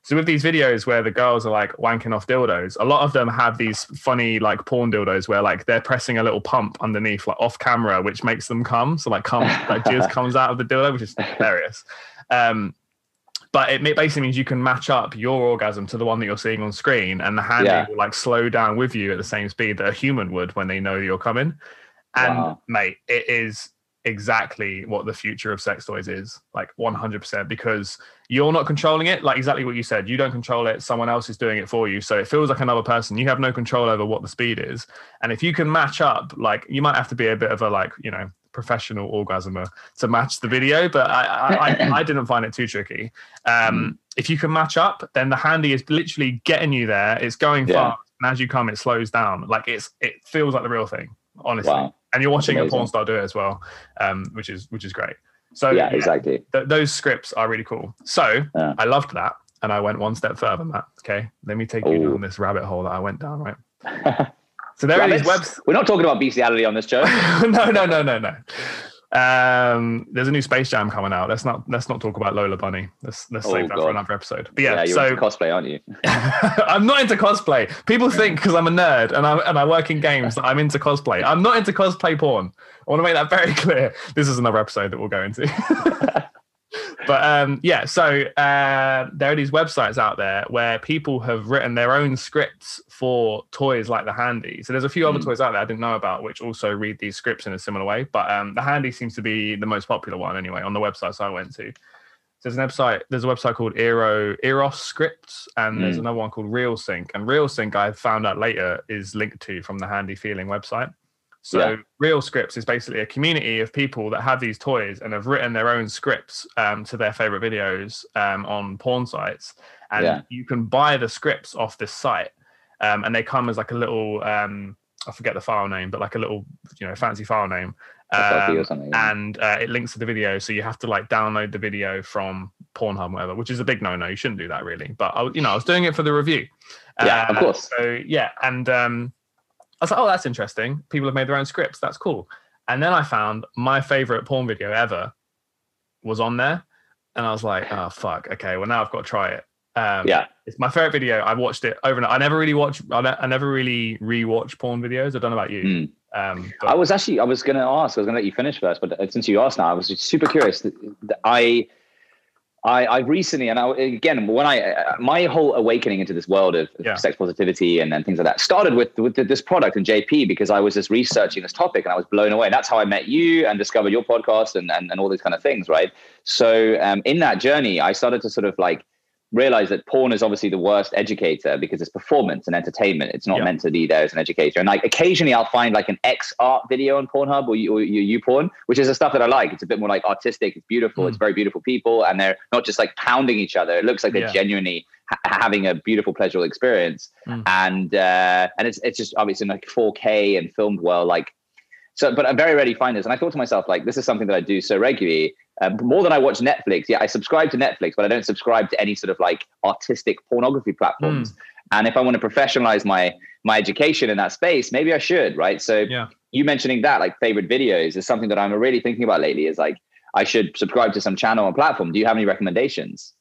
So with these videos where the girls are like wanking off dildos, a lot of them have these funny like porn dildos where like they're pressing a little pump underneath like off camera, which makes them come. So like come like jizz *laughs* comes out of the dildo, which is hilarious. Um, but it basically means you can match up your orgasm to the one that you're seeing on screen, and the hand yeah. will like slow down with you at the same speed that a human would when they know you're coming. And wow. mate, it is exactly what the future of sex toys is like 100% because you're not controlling it like exactly what you said. You don't control it someone else is doing it for you. So it feels like another person. You have no control over what the speed is. And if you can match up like you might have to be a bit of a like you know professional orgasmer to match the video but i i, I *clears throat* didn't find it too tricky. Um hmm. if you can match up then the handy is literally getting you there. It's going yeah. fast and as you come it slows down. Like it's it feels like the real thing honestly wow and you're watching a porn star do it as well, um, which is which is great. So yeah, exactly. th- those scripts are really cool. So Yeah. I loved that, and I went one step further, Matt. Okay, let me take you Ooh. down this rabbit hole that I went down. Right. *laughs* So there are these webs. We're not talking about bestiality on this show. *laughs* no, no, no, no, no. Um, there's a new Space Jam coming out. Let's not let's not talk about Lola Bunny. Let's let's Oh, save that God. for another episode. But yeah, yeah, you're so into cosplay, aren't you? *laughs* *laughs* I'm not into cosplay. People think *laughs* because I'm a nerd and I and I work in games that I'm into cosplay. I'm not into cosplay porn. I want to make that very clear. This is another episode that we'll go into. But um, yeah, so uh, there are these websites out there where people have written their own scripts for toys like the Handy. So there's a few other Mm. toys out there I didn't know about which also read these scripts in a similar way. But um, the Handy seems to be the most popular one anyway on the websites I went to. There's an website. There's a website called Eero Eros Scripts, and there's Mm. another one called RealSync. And RealSync, I found out later, is linked to from the Handy Feeling website. So Yeah. Real Scripts is basically a community of people that have these toys and have written their own scripts um, to their favorite videos um, on porn sites, and Yeah. you can buy the scripts off this site, um, and they come as like a little. Um, I forget the file name, but like a little, you know, fancy file name. Um, yeah. And uh, it links to the video, so you have to like download the video from Pornhub, or whatever, which is a big no-no. You shouldn't do that, really. But I, you know, I was doing it for the review. Yeah, of Uh, course. So yeah, and um, I was like, oh, that's interesting. People have made their own scripts. That's cool. And then I found my favorite porn video ever was on there, and I was like, oh fuck, okay, well now I've got to try it. Um, yeah, it's my favorite video. I watched it over and I never really watch. I, I never really rewatch porn videos. I don't know about you. Mm. Um, I was actually I was going to ask. I was going to let you finish first, but uh, since you asked now, I was super curious. I. I, I recently, and I, again, when I, uh, my whole awakening into this world of, of Yeah. sex positivity and, and things like that started with, with this product and JP because I was just researching this topic and I was blown away. And That's how I met you and discovered your podcast and, and, and all these kind of things, right? So um, in that journey, I started to sort of like realize that porn is obviously the worst educator because it's performance and entertainment. It's not Yeah. meant to be there as an educator. And like occasionally I'll find like an X art video on Pornhub or you, or you, YouPorn, which is the stuff that I like. It's a bit more like artistic. It's beautiful. Mm. It's very beautiful people. And they're not just like pounding each other. It looks like they're Yeah. genuinely ha- having a beautiful pleasurable experience. Mm. And, uh, and it's, it's just obviously in like 4K and filmed well, like, so, but I'm very rarely find this. And I thought to myself, like, this is something that I do so regularly. Uh, more than I watch Netflix. Yeah, I subscribe to Netflix, but I don't subscribe to any sort of like artistic pornography platforms. And if I want to professionalize my my education in that space, maybe I should, right? So Yeah. you mentioning that, like favorite videos, is something that I'm really thinking about lately. Is like I should subscribe to some channel or platform. Do you have any recommendations?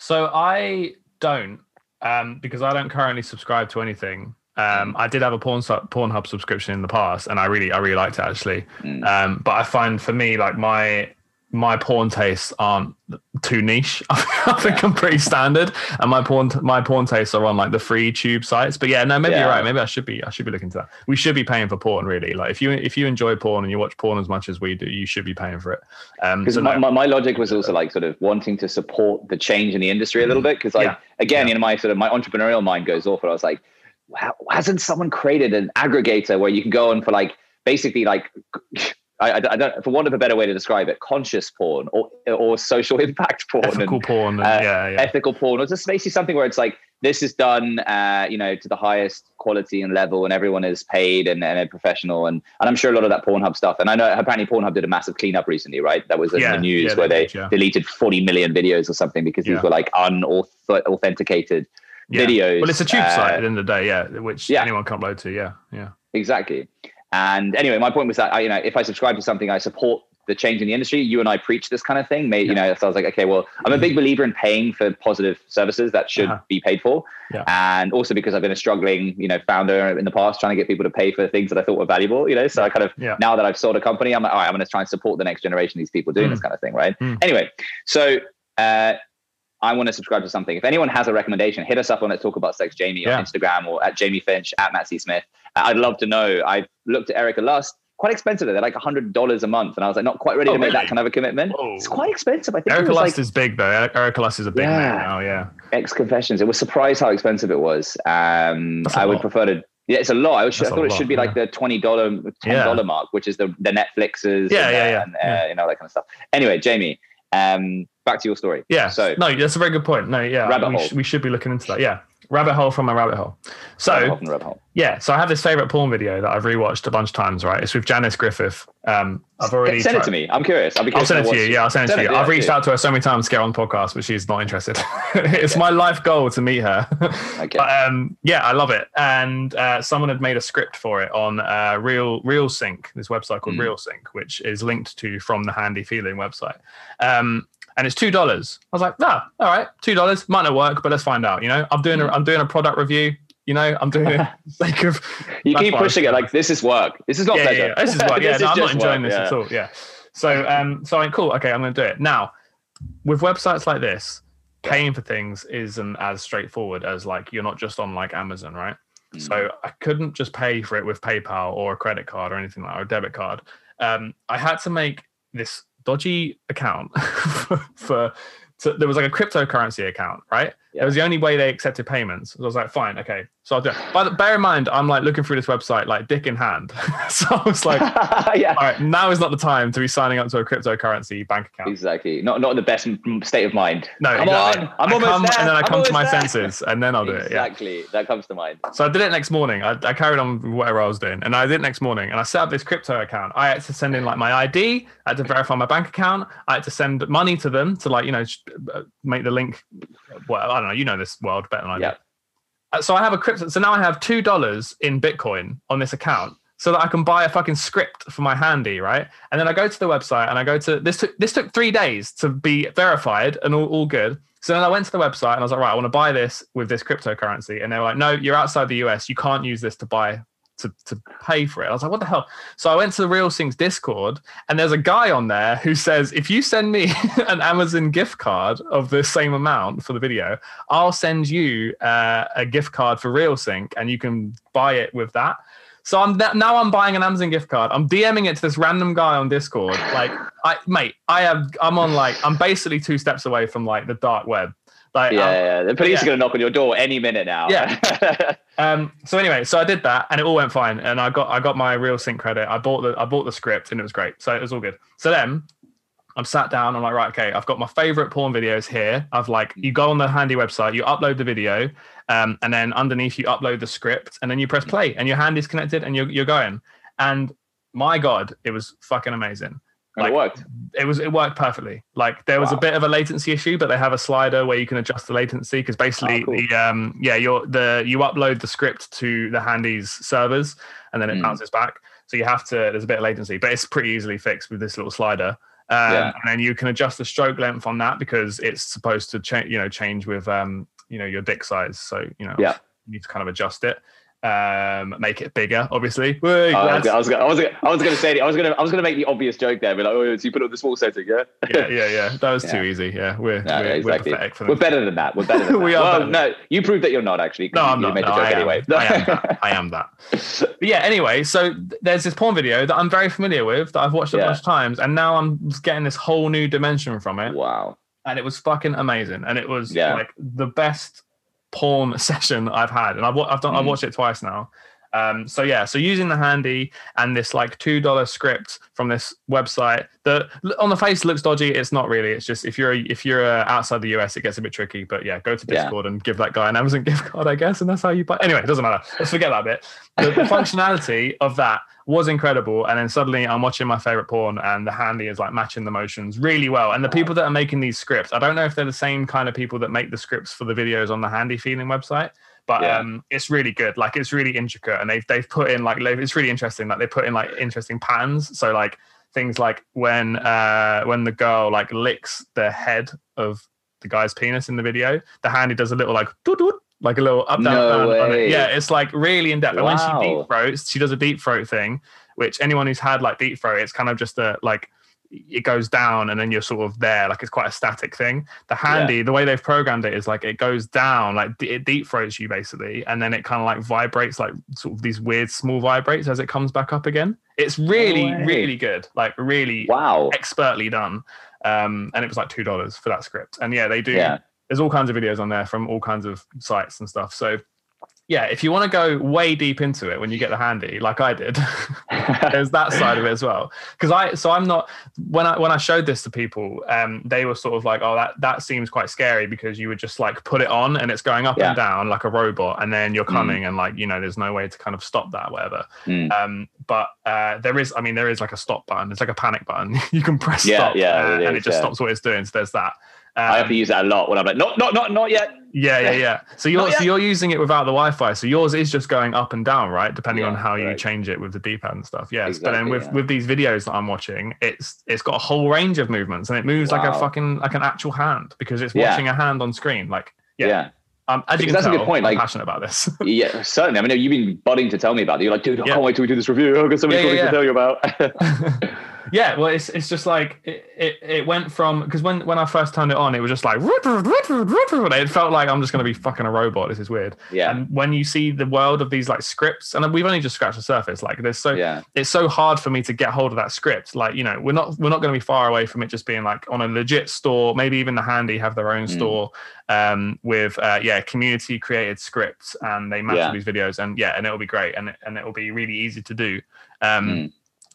So I don't, um, because I don't currently subscribe to anything. Um, I did have a porn Pornhub subscription in the past, and I really, I really liked it actually. Mm. Um, but I find for me, like my my porn tastes aren't too niche. *laughs* I think I'm pretty standard, and my porn my porn tastes are on like the free tube sites. But yeah, no, maybe you're right. Maybe I should be I should be looking to that. We should be paying for porn, really. Like if you if you enjoy porn and you watch porn as much as we do, you should be paying for it. Um, Because so my, no. my, my logic was also like sort of wanting to support the change in the industry a little bit. Because like Yeah. again, Yeah. you know, my sort of my entrepreneurial mind goes off, and I was like, hasn't someone created an aggregator where you can go on for like basically like *laughs* I, I, don't for want of a better way to describe it, conscious porn or or social *laughs* impact porn, and, ethical porn, and, uh, yeah, yeah. ethical porn, or just basically something where it's like this is done, uh, you know, to the highest quality and level, and everyone is paid and, and a professional, and and I'm sure a lot of that Pornhub stuff. And I know apparently Pornhub did a massive cleanup recently, right? That was in Yeah, the news yeah, where they did, deleted 40 million videos or something because these were like unauthenticated Yeah. videos. Well, it's a tube uh, site at the end of the day, yeah, which yeah. anyone can upload to. Yeah, yeah. Exactly. And anyway, my point was that I, you know, if I subscribe to something, I support the change in the industry. You and I preach this kind of thing. May, You know, so I was like, okay, well, I'm a big believer in paying for positive services that should Uh-huh. be paid for. Yeah. And also because I've been a struggling, you know, founder in the past, trying to get people to pay for things that I thought were valuable. You know, so I kind of Yeah. now that I've sold a company, I'm like, all right, I'm going to try and support the next generation of these people doing Mm. this kind of thing, right? Mm. Anyway, so. uh I want to subscribe to something. If anyone has a recommendation, hit us up on Let's Talk About Sex Jamie Yeah. on Instagram or at Jamie Finch at Matt C. Smith. Uh, I'd love to know. I've looked at Erika Lust. Quite expensive. They're like hundred dollars a month, and I was like, not quite ready Oh, to make really? that kind of a commitment. Whoa. It's quite expensive. I think Erika Lust like is big though. Eric- Erika Lust is a big Yeah. name now. Yeah, XConfessions. It was surprised how expensive it was. Um, I would lot. prefer to. Yeah, it's a lot. I, I thought it should be like the twenty dollar, ten dollar Yeah. mark, which is the the Netflixes. Yeah, and, yeah, yeah, and, uh, yeah. you know that kind of stuff. Anyway, Jamie, um, back to your story. yeah. So no, that's a very good point. No, yeah, Rabbit we, hole. sh- we should be looking into that. Yeah. rabbit hole from a rabbit hole. So Rabbit hole rabbit hole. yeah, so I have this favorite porn video that I've rewatched a bunch of times. Right, it's with Janice Griffith. Um, I've already send it to me. I'm curious. I'll be I'll send it to you. Yeah, I'll send it to you. yeah, I've reached do. out to her so many times to get on the podcast, but she's not interested. *laughs* it's my life goal to meet her. *laughs* Okay. But um, yeah, I love it. And uh, someone had made a script for it on uh, Real Real Sync, this website called Mm. Real Sync, which is linked to from the Handy Feeling website. Um, and it's two dollars. I was like, ah, all right, two dollars might not work, but let's find out. You know, I'm doing a I'm doing a product review. You know, I'm doing it the of You keep what I was pushing it like this is work. This is not yeah, pleasure. yeah, this is what, *laughs* yeah, no, I'm not enjoying work, this yeah. at all. Yeah. So, um, so I'm cool. Okay, I'm going to do it now. With websites like this, paying for things isn't as straightforward as like you're not just on like Amazon, right? Mm. So I couldn't just pay for it with PayPal or a credit card or anything like or a debit card. Um, I had to make this dodgy account *laughs* for. So there was like a cryptocurrency account, right? Yeah. It was the only way they accepted payments. So I was like, fine, okay. So I'll do it. But bear in mind, I'm like looking through this website like dick in hand. *laughs* so I was like, *laughs* yeah. all right, now is not the time to be signing up to a cryptocurrency bank account. Exactly. Not not in the best state of mind. No, come exactly. on. I'm I almost come, there. and then I I'm come to my there. senses, and then I'll do it. Yeah. Exactly. That comes to mind. So I did it next morning. I, I carried on with whatever I was doing, and I did it next morning. And I set up this crypto account. I had to send in like my ID. I had to verify my bank account. I had to send money to them to like you know uh, make the link. Well, I don't know. You know this world better than I do. Yeah. Uh, So I have a crypto. So now I have two dollars in Bitcoin on this account, so that I can buy a fucking script for my handy, right? And then I go to the website and I go to this. Took this took three days to be verified and all, all good. So then I went to the website and I was like, right, I want to buy this with this cryptocurrency, and they were like, no, you're outside the US. You can't use this to buy to, to pay for it. I was like, what the hell? So I went to the Real Syncs Discord, and there's a guy on there who says, if you send me *laughs* an Amazon gift card of the same amount for the video, I'll send you uh, a gift card for Real Sync, and you can buy it with that. So I'm now I'm buying an Amazon gift card. I'm DMing it to this random guy on Discord. Like, I mate, I have I'm on like I'm basically two steps away from like the dark web. Like, Yeah, I'm- yeah, the police yeah. are going to knock on your door any minute now. Yeah. *laughs* Um, so anyway, so I did that and it all went fine. And I got I got my real sync credit. I bought the I bought the script and it was great. So it was all good. So then I'm sat down, I'm like, right, okay, I've got my favorite porn videos here. I've like you go on the handy website, you upload the video, um, and then underneath you upload the script, and then you press play and your hand is connected and you're you're going. And my God, it was fucking amazing and it worked. it was it worked perfectly. Like there was a bit of a latency issue, but they have a slider where you can adjust the latency because basically Oh, cool. the um yeah you're the you upload the script to the Handy's servers and then it Mm. bounces back. So you have to there's a bit of latency, but it's pretty easily fixed with this little slider. Um, Yeah. And then you can adjust the stroke length on that because it's supposed to change you know change with um you know your dick size. So you know Yeah. you need to kind of adjust it, um make it bigger obviously. Whey, I was, I was, I was, I was going to say, I was to, I was going to make the obvious joke there, but like, oh, so you put up the small setting, yeah? yeah yeah yeah that was Yeah. too easy. Yeah we're No, we're, exactly. we're We're better than that. We're better *laughs* than We are well, no, you proved that you're not actually. No, I'm not. No, I, am. anyway. I am that. I am that. But yeah. Anyway, so there's this porn video that I'm very familiar with that I've watched a Yeah. bunch of times, and now I'm getting this whole new dimension from it, wow. and it was fucking amazing, and it was Yeah. like the best porn *laughs* session I've had, and I've I've done I've Mm. watched it twice now. Um, so yeah, so using the handy and this like two dollar script from this website that on the face looks dodgy. It's not really. It's just if you're if you're uh, outside the US, it gets a bit tricky. But yeah, go to Yeah. Discord and give that guy an Amazon *laughs* gift card, I guess, and that's how you buy. Anyway, it doesn't matter. Let's forget that bit. The, the *laughs* functionality of that was incredible, and then suddenly I'm watching my favorite porn, and the handy is like matching the motions really well. And the people that are making these scripts, I don't know if they're the same kind of people that make the scripts for the videos on the handy feeling website but Yeah. um it's really good. Like it's really intricate and they've they've put in like it's really interesting like they put in like interesting patterns. So like things like when uh when the girl like licks the head of the guy's penis in the video the handy does a little like doot, like a little up down, No down it. yeah it's like really in depth and when she deep throats she does a deep throat thing which anyone who's had like deep throat it's kind of just a like it goes down and then you're sort of there. Like it's quite a static thing. The handy the way they've programmed it is like it goes down like d- it deep throats you basically and then it kind of like vibrates like sort of these weird small vibrates as it comes back up again. It's really way. really good like really Wow. expertly done. Um and it was like two dollars for that script. And yeah they do Yeah. there's all kinds of videos on there from all kinds of sites and stuff. So yeah, if you want to go way deep into it when you get the handy, like I did, *laughs* *laughs* there's that side of it as well. Because I, so I'm not when I when I showed this to people, um, they were sort of like, oh, that that seems quite scary because you would just like put it on and it's going up Yeah. and down like a robot, and then you're coming and like you know, there's no way to kind of stop that, whatever. Mm. Um, but uh, there is, I mean, there is like a stop button. It's like a panic button. *laughs* you can press Yeah, stop, yeah, uh, it and it just stops what it's doing. So there's that. I have Um, to use that a lot when I'm like, not, not, not, not yet. yeah, yeah, yeah. So you're so you're using it without the Wi-Fi. So yours is just going up and down, right? Depending on Yeah, how you change it with the D-pad and stuff. Yes, but then with yeah. with these videos that I'm watching, it's it's got a whole range of movements and it moves like a fucking like an actual hand because it's Yeah. watching a hand on screen. Like yeah, Yeah. Um, as you can that's a good point, I'm passionate about this. *laughs* Yeah, certainly. I mean, you've been budding to tell me about it. You're like, dude, I Yeah. can't wait till we do this review. I've got so many Yeah, yeah, things to tell you about. *laughs* yeah, well, it's it's just like it it, it went from because when when I first turned it on, it was just like it felt like I'm just going to be fucking a robot. This is weird. Yeah. And when you see the world of these like scripts, and we've only just scratched the surface. Like there's so yeah. it's so hard for me to get hold of that script. Like you know, we're not we're not going to be far away from it just being like on a legit store. Maybe even the handy have their own Mm. store um, with uh, yeah community created scripts, and they match Yeah. these videos, and yeah, and it'll be great, and and it'll be really easy to do. Um, Mm.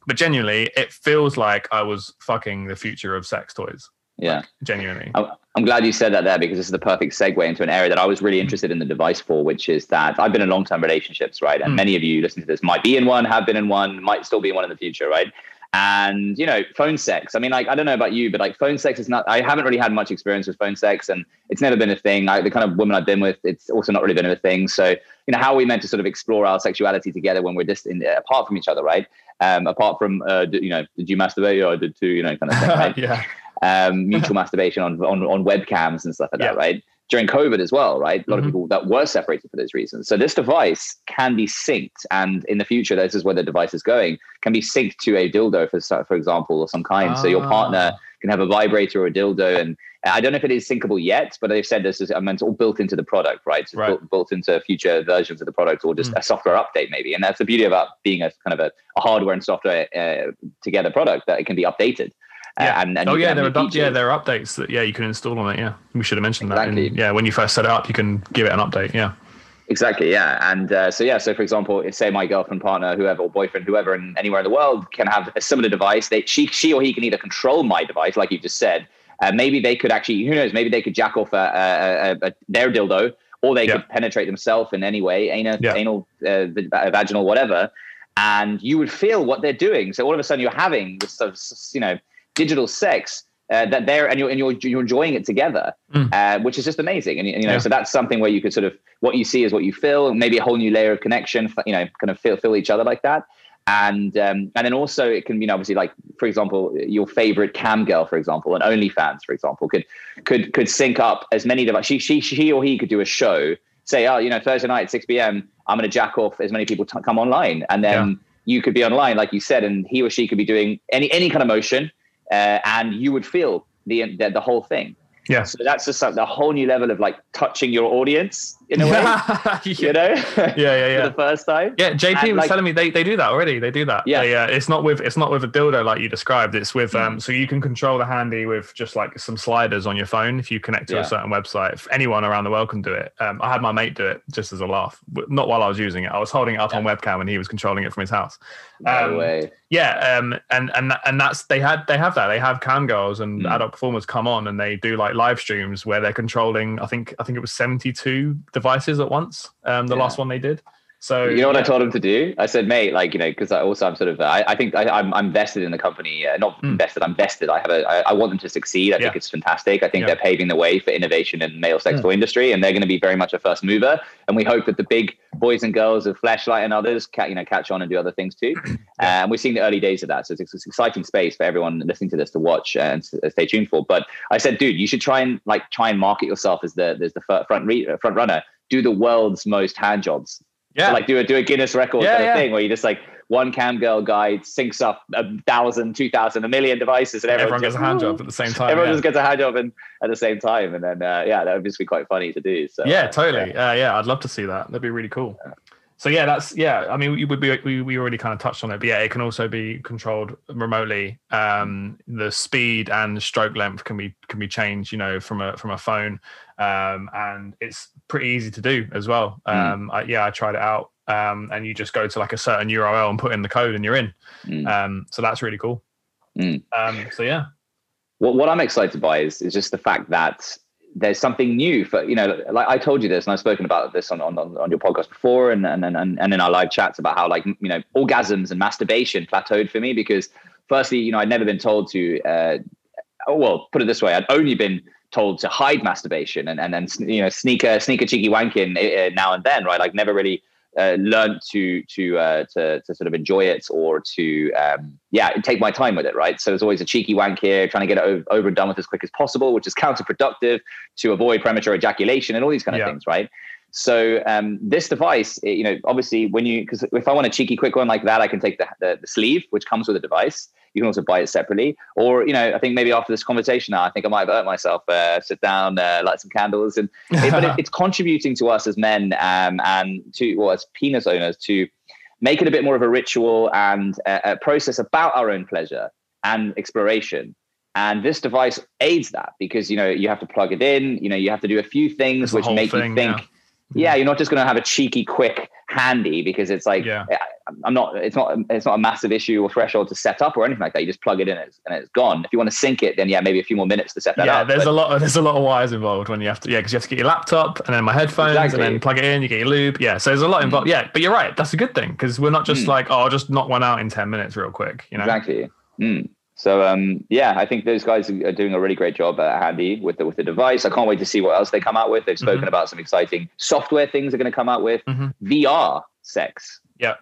But genuinely, it feels like I was fucking the future of sex toys. Yeah. Genuinely, I'm- I'm glad you said that there because this is the perfect segue into an area that I was really interested in the device for, which is that I've been in long term relationships, right? And Mm. many of you listening to this might be in one, have been in one, might still be in one in the future, right? And, you know, phone sex. I mean, like, I don't know about you, but like phone sex is not, I haven't really had much experience with phone sex and it's never been a thing. I, the kind of woman I've been with, it's also not really been a thing. So, you know, how are we meant to sort of explore our sexuality together when we're just in, apart from each other, right? Um, apart from, uh, you know, did you masturbate? or I did too, you know, kind of thing, *laughs* right? yeah, um, mutual masturbation on, on on webcams and stuff like that, right? During COVID as well, right? A lot Mhm. of people that were separated for those reasons. So this device can be synced, and in the future, this is where the device is going. Can be synced to a dildo, for for example, or some kind. So your partner Ah. can have a vibrator or a dildo, and I don't know if it is syncable yet, but they've said this is I mean, it's all built into the product, right? So Right. Built, built into future versions of the product, or just Mm. a software update, maybe. And that's the beauty about being a kind of a, a hardware and software uh, together product that it can be updated. Uh, Yeah. and, and oh yeah, there are yeah there are updates that yeah you can install on it. Yeah, we should have mentioned that. Exactly. in- yeah, when you first set it up, you can give it an update. Yeah. Exactly, yeah. And uh, so, yeah, so for example, if, say my girlfriend, partner, whoever, or boyfriend, whoever, in anywhere in the world can have a similar device. They, she, she or he can either control my device, like you just said. Uh, maybe they could actually, who knows, maybe they could jack off a, a, a, a, their dildo or they Yeah. could penetrate themselves in any way, anal, Yeah. anal uh, vaginal, whatever. And you would feel what they're doing. So all of a sudden you're having this sort of, you know, digital sex uh, that they're and you're and you're, you're enjoying it together, Mm. uh, which is just amazing. And you know, Yeah. so that's something where you could sort of what you see is what you feel. and Maybe a whole new layer of connection. You know, kind of feel feel each other like that. And um, and then also it can be you know, obviously like for example your favorite cam girl for example and OnlyFans for example could could could sync up as many devices. She she she or he could do a show. Say oh you know Thursday night at six p.m. I'm going to jack off as many people t- come online and then you could be online like you said and he or she could be doing any any kind of motion uh, and you would feel the, the the whole thing. Yeah. So that's just like a whole new level of like touching your audience in a way. yeah, *laughs* you know? yeah, yeah, *laughs* For yeah. the first time. Yeah, JP And, was like- telling me they, they do that already. They do that. Yeah. They, uh, it's not with it's not with a dildo like you described. It's with Mm. um. So you can control the handy with just like some sliders on your phone if you connect to Yeah. a certain website. If anyone around the world can do it. Um, I had my mate do it just as a laugh, not while I was using it. I was holding it up on webcam and he was controlling it from his house. No Um, way. Yeah, um, and and and that's they had they have that they have cam girls and Mm. adult performers come on and they do like live streams where they're controlling. I think I think it was seventy two devices at once. Um, the Yeah. last one they did. So You know what I told him to do? I said, mate, like you know, because I also I'm sort of I, I think I, I'm I'm vested in the company. Uh, not Mm. invested. I'm vested. I have a I, I want them to succeed. I think it's fantastic. I think Yeah. they're paving the way for innovation in the male sex Mm. industry, and they're going to be very much a first mover. And we hope that the big boys and girls of Fleshlight and others, ca- you know, catch on and do other things too. *clears throat* Yeah. And we're seeing the early days of that. So it's, it's an exciting space for everyone listening to this to watch and uh, stay tuned for. But I said, dude, you should try and like try and market yourself as the as the front re- uh, front runner. Do the world's most hand jobs. Yeah. So like do a do a Guinness record Yeah, kind of yeah. thing where you just like one cam girl guy syncs up a thousand, two thousand, a million devices, and everyone, everyone gets a hand job at the same time. Everyone yeah. just gets a hand job and at the same time, and then uh, yeah, that would just be quite funny to do. So yeah, totally. Uh, yeah, I'd love to see that. That'd be really cool. So yeah, that's yeah. I mean, we we, we we already kind of touched on it, but yeah, it can also be controlled remotely. Um, the speed and stroke length can be can be changed, you know, from a from a phone, um, and it's pretty easy to do as well. Mm. Um, I, yeah, I tried it out, um, and you just go to like a certain URL and put in the code, and you're in. Mm. Um, so that's really cool. Mm. Um, so yeah, what, what I'm excited by is, is just the fact that there's something new for you know like I told you this and I've spoken about this on on, on your podcast before and and, and and in our live chats about how like you know orgasms and masturbation plateaued for me because firstly you know I'd never been told to uh, oh, well put it this way I'd only been told to hide masturbation and and then you know sneak a sneak a cheeky wanking uh, now and then right? Like never really uh, learned to to uh, to to sort of enjoy it or to um, yeah take my time with it right so there's always a cheeky wank here trying to get it over, over and done with as quick as possible which is counterproductive to avoid premature ejaculation and all these kind of Yeah. things right so um, this device it- you know obviously when you because if I want a cheeky quick one like that I can take the, the the sleeve which comes with the device. You can also buy it separately. Or you know I think maybe after this conversation I think I might have hurt myself uh, sit down uh, light some candles. And *laughs* it- but it, it's contributing to us as men um, and to well as penis owners to make it a bit more of a ritual and a, a process about our own pleasure and exploration. And this device aids that because you know you have to plug it in you know you have to do a few things which make thing, you think yeah. Yeah. you're not just going to have a cheeky quick handy because it's like Yeah. I'm not it's not it's not a massive issue or threshold to set up or anything like that you just plug it in and it's, and it's gone if you want to sync it then yeah maybe a few more minutes to set that yeah, up Yeah, there's but- a lot of there's a lot of wires involved when you have to yeah because you have to get your laptop and then my headphones Exactly. and then plug it in you get your loop. yeah so there's a lot involved yeah but you're right that's a good thing because we're not just Mm. like oh I'll just knock one out in 10 minutes real quick you know Exactly. Mm. So um, yeah, I think those guys are doing a really great job at Handy with the with the device. I can't wait to see what else they come out with. They've spoken Mhm. about some exciting software things they're going to come out with. Mhm. VR sex, yeah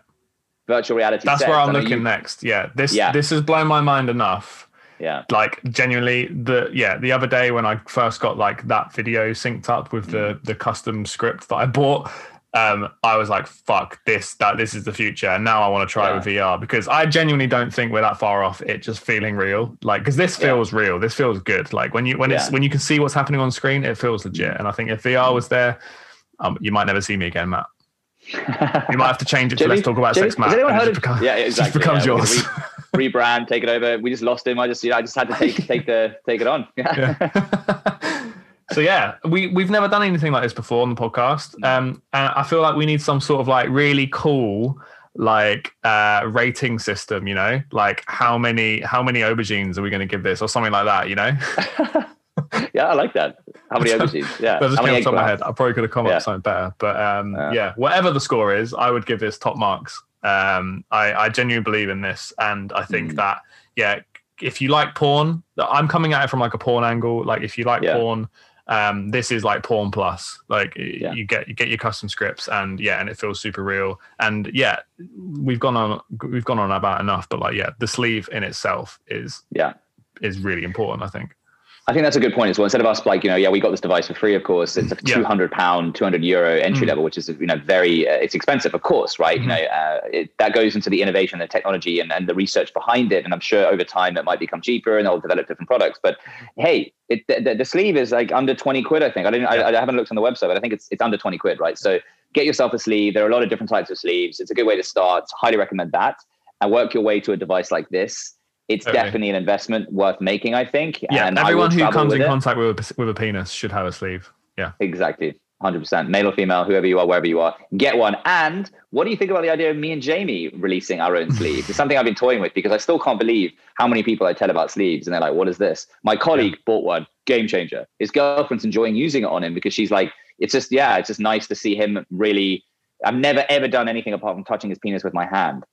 virtual reality. that's sex. where I i'm know looking you- next yeah this Yeah. this has blown my mind enough Yeah. like genuinely the yeah the other day when i first got like that video synced up with the Mm. the custom script that i bought um i was like fuck this that this is the future and now i want to try Yeah. it with vr because i genuinely don't think we're that far off it just feeling real like because this Yeah. feels real this feels good like when you when it's when you can see what's happening on screen it feels legit and i think if vr was there um you might never see me again matt you might have to change it to let's talk about Jimmy, sex matt Has anyone heard of? become- yeah, it exactly. just becomes yeah, yours Re- rebrand, take it over. We just lost him. I just, you know, I just had to take *laughs* take the take it on. *laughs* Yeah. Yeah. so yeah, we we've never done anything like this before on the podcast, um, and I feel like we need some sort of like really cool like uh rating system you know like how many how many aubergines are we going to give this or something like that you know *laughs* yeah, I like that. How many *laughs* aubergines? Yeah. that just How came many off the top of my head i probably could have come up with something better but um Yeah. yeah whatever the score is i would give this top marks um i i genuinely believe in this and i think Mm. that yeah if you like porn i'm coming at it from like a porn angle like if you like Yeah. porn um this is like porn plus like Yeah. you get you get your custom scripts and yeah and it feels super real and yeah we've gone on we've gone on about enough but like yeah the sleeve in itself is Yeah. is really important i think I think that's a good point as well. Instead of us like, you know, yeah, we got this device for free, of course. It's a Yeah. 200 pound, 200 euro entry Mm. level, which is, you know, very, uh, it's expensive, of course, right? Mhm. You know, uh, it, that goes into the innovation, the technology and, and the research behind it. And I'm sure over time it might become cheaper and they'll develop different products. But hey, it, the, the- sleeve is like under 20 quid, I think. I didn't, I, I haven't looked on the website, but I think it's, it's under 20 quid, right? So get yourself a sleeve. There are a lot of different types of sleeves. It's a good way to start. Highly recommend that and work your way to a device like this. It's Totally. definitely an investment worth making, I think. yeah and everyone who comes in it. contact with a, with a penis should have a sleeve yeah Exactly. 100%. Male or female, whoever you are, wherever you are, get one. And what do you think about the idea of me and Jamie releasing our own *laughs* sleeve? It's something I've been toying with because I still can't believe how many people I tell about sleeves and they're like, what is this? My colleague bought one, game changer. His girlfriend's enjoying using it on him because she's like, it's just, yeah, it's just nice to see him really. I've never ever done anything apart from touching his penis with my hand.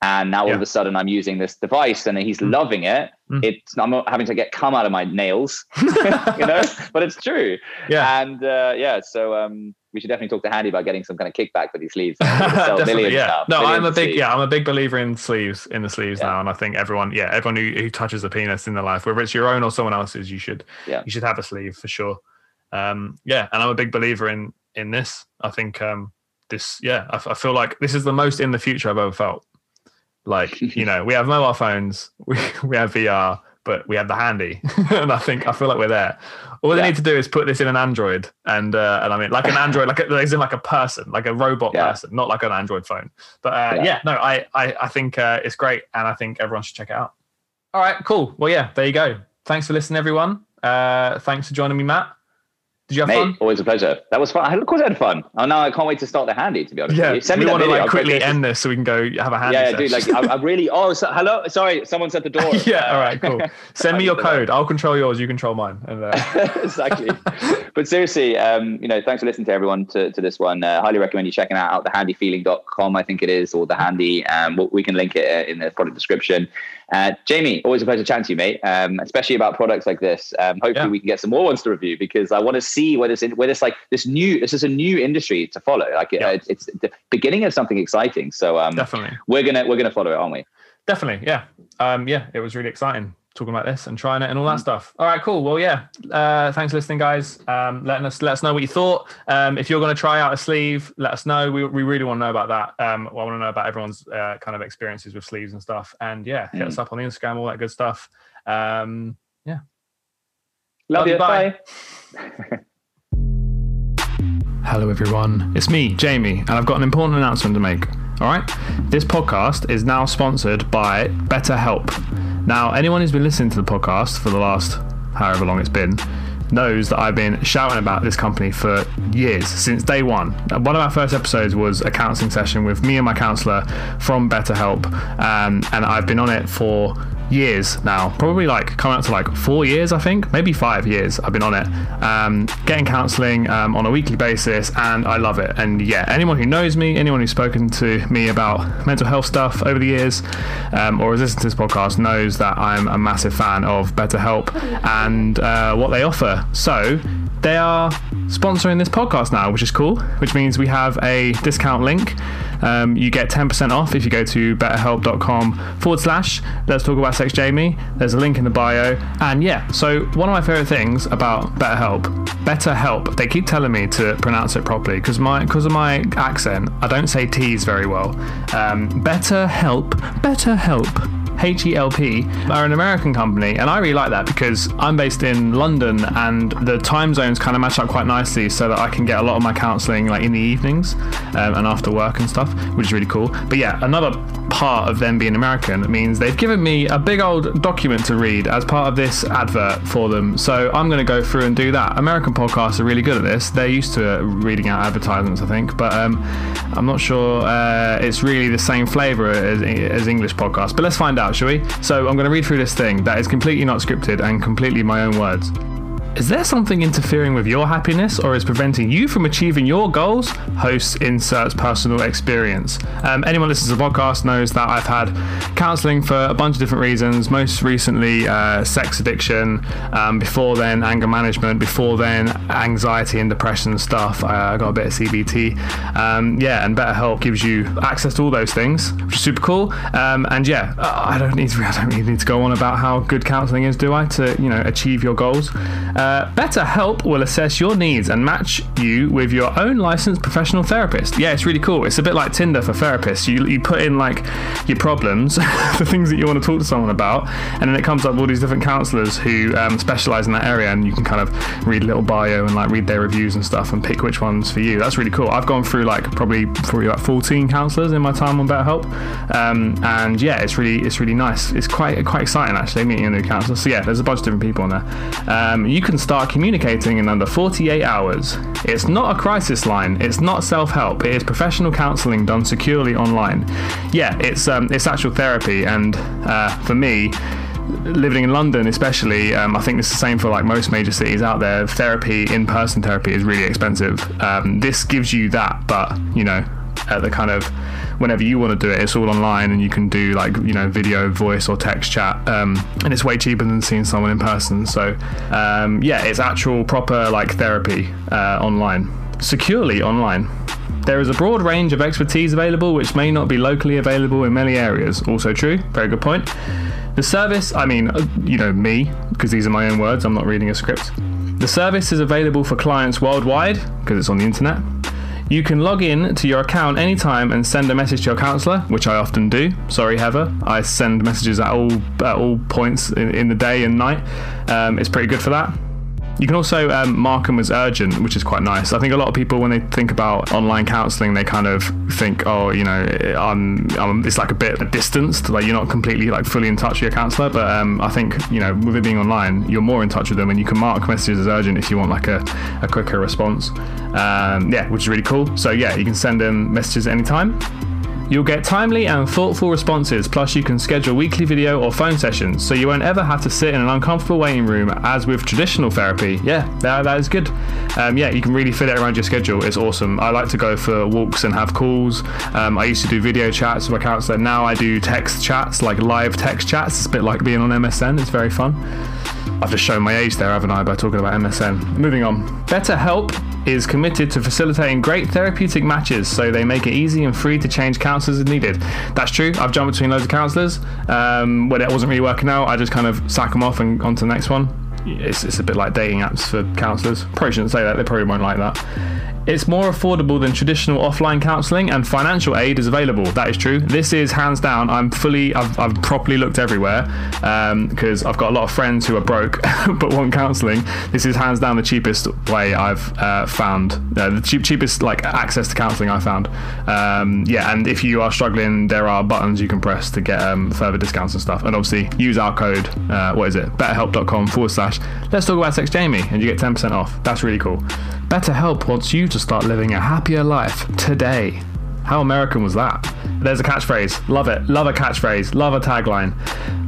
And now all Yeah. of a sudden I'm using this device and he's Mm. loving it. Mm. It's I'm not having to get cum out of my nails, *laughs* *laughs* you know, but it's true. yeah And uh, yeah, so um, we should definitely talk to Handy about getting some kind of kickback for these sleeves. They're gonna *laughs* sell Definitely, yeah. now. No, I'm a big sleeves. yeah, I'm a big believer in sleeves in the sleeves Yeah. now, and I think everyone, yeah, everyone who, who touches a penis in their life, whether it's your own or someone else's, you should Yeah. you should have a sleeve for sure. Um, yeah, and I'm a big believer in in this. I think um, this, yeah, I feel like this is the most in the future I've ever felt. Like *laughs* you know, we have mobile phones, *laughs* we we have VR, but we have the handy, *laughs* and I think I feel like we're there. All they need to do is put this in an Android, and uh, and I mean like an Android, like a, as in like a person, like a robot Yeah. person, not like an Android phone. But uh, yeah. Yeah. no, I I, I think uh, it's great, and I think everyone should check it out. All right, cool. Well, yeah, there you go. Thanks for listening, everyone. Uh, thanks for joining me, Matt. Did you have Mate, fun? always a pleasure. That was fun. Of course, I had fun. Oh no, I can't wait to start the handy. To be honest, Yeah, with you. send we me want to like I'll quickly end this so we can go have a handy Yeah, yeah, dude. Like, I, I really. Oh, so, hello. Sorry, someone's at the door. *laughs* yeah, all right, cool. *laughs* Send me your that. code. I'll control yours. You control mine. And uh, *laughs* exactly. But seriously, um, you know, thanks for listening to everyone to, to this one. Uh, highly recommend you checking out thehandyfeeling.com, I think it is, or the handy. Um, we- can link it in the product description. Uh, Jamie, always a pleasure chatting to you, mate. Um, especially about products like this. Um, hopefully, Yeah. we can get some more ones to review because I want to see where this in, where this like this new this is a new industry to follow. Like Yeah. uh, it's, it's the beginning of something exciting. So um, definitely, we're gonna we're gonna follow it, aren't we? definitely, yeah, um, yeah. It was really exciting talking about this and trying it and all that stuff. All right, cool. Well, yeah. Uh, thanks for listening, guys. Um, letting us let us know what you thought. Um, if you're going to try out a sleeve, let us know. We, we really want to know about that. Um, I want to know about everyone's uh, kind of experiences with sleeves and stuff. And yeah, hit Mm. us up on the Instagram, all that good stuff. Um, Love, Love you. you, bye. bye. *laughs* Hello, everyone. It's me, Jamie, and I've got an important announcement to make. All right? This podcast is now sponsored by BetterHelp. Now, anyone who's been listening to the podcast for the last however long it's been knows that I've been shouting about this company for years, since day one. Uh, One of our first episodes was a counseling session with me and my counselor from BetterHelp, um, and I've been on it for years now, probably like coming up to like four years, I think, maybe five years. I've been on it, um, getting counselling um, on a weekly basis, and I love it. And yeah, anyone who knows me, anyone who's spoken to me about mental health stuff over the years, um, or has listened to this podcast, knows that I'm a massive fan of BetterHelp and uh, what they offer. So they are sponsoring this podcast now, which is cool, which means we have a discount link. Um, you get 10% off if you go to betterhelp.com forward slash let's talk about sex Jamie. There's a link in the bio. And yeah, so one of my favorite things about BetterHelp, BetterHelp, they keep telling me to pronounce it properly because my because of my accent, I don't say T's very well. Um, BetterHelp, BetterHelp. H E L P are an American company, and I really like that because I'm based in London, and the time zones kind of match up quite nicely, so that I can get a lot of my counselling like in the evenings um, and after work and stuff, which is really cool. But yeah, another part of them being American means they've given me a big old document to read as part of this advert for them. So I'm going to go through and do that. American podcasts are really good at this. They're used to reading out advertisements, I think, but um, I'm not sure uh, it's really the same flavour as, as English podcasts. But let's find out, shall we? So I'm going to read through this thing that is completely not scripted and completely my own words. Is there something interfering with your happiness or is preventing you from achieving your goals? Host inserts personal experience. Um, anyone listens to the podcast knows that I've had counseling for a bunch of different reasons. Most recently, uh, sex addiction. Um, before then, anger management. Before then, anxiety and depression stuff. I got a bit of CBT. Um, yeah, and BetterHelp gives you access to all those things, which is super cool. Um, and yeah, I don't need to. *laughs* I don't really need to go on about how good counseling is, do I? To you know achieve your goals. BetterHelp will assess your needs and match you with your own licensed professional therapist. Yeah, it's really cool. It's a bit like Tinder for therapists. You, you put in like your problems, *laughs* the things that you want to talk to someone about, and then it comes up with all these different counselors who um, specialize in that area, and you can kind of read a little bio and like read their reviews and stuff and pick which ones for you. That's really cool. I've gone through like probably probably like 14 counselors in my time on BetterHelp, um, and yeah, it's really it's really nice. It's quite quite exciting actually meeting a new counselor. So yeah, there's a bunch of different people on there. Um, you can start communicating in under 48 hours. It's not a crisis line. It's not self-help. It is professional counselling done securely online. Yeah, it's um, it's actual therapy, and uh, for me. Living in London, especially, um, I think it's the same for like most major cities out there. Therapy, in-person therapy, is really expensive. Um, this gives you that, but you know, at the kind of whenever you want to do it, it's all online and you can do like you know video, voice, or text chat, um, and it's way cheaper than seeing someone in person. So um, yeah, it's actual proper like therapy uh, online, securely online. There is a broad range of expertise available, which may not be locally available in many areas. Also true. Very good point. The service, I mean, uh, you know, me, because these are my own words, I'm not reading a script. The service is available for clients worldwide, because it's on the internet. You can log in to your account anytime and send a message to your counsellor, which I often do. Sorry, Heather. I send messages at all at all points in, in the day and night. Um, it's pretty good for that. You can also um, mark them as urgent, which is quite nice. I think a lot of people, when they think about online counselling, they kind of think, oh, you know, I'm, I'm, it's like a bit distanced, like you're not completely like fully in touch with your counsellor. But um, I think, you know, with it being online, you're more in touch with them, and you can mark messages as urgent if you want like a, a quicker response. Um, yeah, which is really cool. So yeah, you can send them messages anytime. You'll get timely and thoughtful responses, plus, you can schedule weekly video or phone sessions, so you won't ever have to sit in an uncomfortable waiting room as with traditional therapy. Yeah, that, that is good. Um, yeah, you can really fit it around your schedule. It's awesome. I like to go for walks and have calls. Um, I used to do video chats with my counsellor. Now I do text chats, like live text chats. It's a bit like being on MSN, it's very fun. I've just shown my age there, haven't I, by talking about MSN. Moving on. BetterHelp is committed to facilitating great therapeutic matches, so they make it easy and free to change counsellors as needed. That's true. I've jumped between loads of counsellors. Um, when it wasn't really working out, I just kind of sack them off and on to the next one. It's, it's a bit like dating apps for counsellors. Probably shouldn't say that. They probably won't like that. It's more affordable than traditional offline counselling, and financial aid is available. That is true. This is hands down. I'm fully. I've, I've properly looked everywhere because um, I've got a lot of friends who are broke *laughs* but want counselling. This is hands down the cheapest way I've uh, found. Uh, the cheap, cheapest like access to counselling I found. Um, yeah, and if you are struggling, there are buttons you can press to get um, further discounts and stuff. And obviously, use our code. Uh, what is it? BetterHelp.com forward slash. Let's talk about sex, Jamie, and you get 10% off. That's really cool. BetterHelp wants you to start living a happier life today. How American was that? There's a catchphrase. Love it. Love a catchphrase. Love a tagline.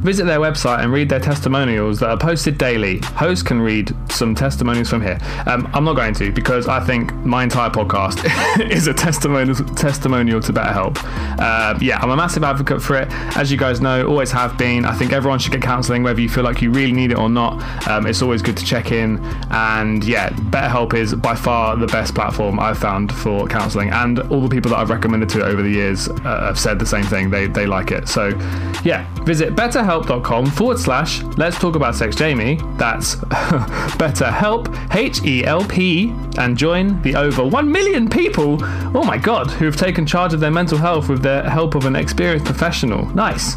Visit their website and read their testimonials that are posted daily. Hosts can read some testimonials from here. Um, I'm not going to because I think my entire podcast *laughs* is a testimonial testimonial to BetterHelp. Uh, yeah, I'm a massive advocate for it. As you guys know, always have been. I think everyone should get counselling, whether you feel like you really need it or not. Um, it's always good to check in. And yeah, BetterHelp is by far the best platform I've found for counselling. And all the people that I've recommended to over the years uh, have said the same thing. They they like it. So yeah, visit BetterHelp.com forward slash Let's Talk About Sex Jamie. That's *laughs* BetterHelp H E L P and join the over one million people. Oh my god, who have taken charge of their mental health with the help of an experienced professional. Nice.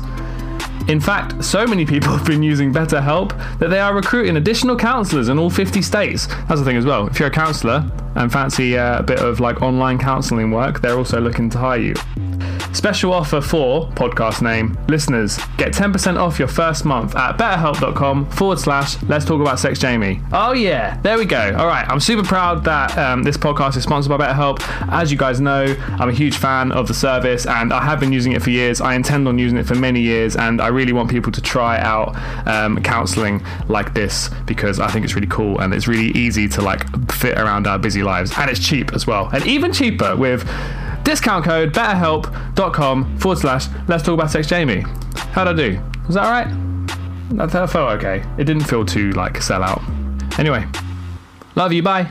In fact, so many people *laughs* have been using BetterHelp that they are recruiting additional counsellors in all 50 states. That's the thing as well. If you're a counsellor and fancy uh, a bit of like online counselling work, they're also looking to hire you. Special offer for podcast name listeners. Get 10% off your first month at betterhelp.com forward slash let's talk about sex Jamie. Oh, yeah, there we go. All right, I'm super proud that um, this podcast is sponsored by BetterHelp. As you guys know, I'm a huge fan of the service and I have been using it for years. I intend on using it for many years and I really want people to try out um, counseling like this because I think it's really cool and it's really easy to like fit around our busy lives and it's cheap as well. And even cheaper with discount code betterhelp.com forward slash let's talk about sex Jamie. How'd I do? Was that alright? That, that felt okay. It didn't feel too like sell out. Anyway, love you, bye.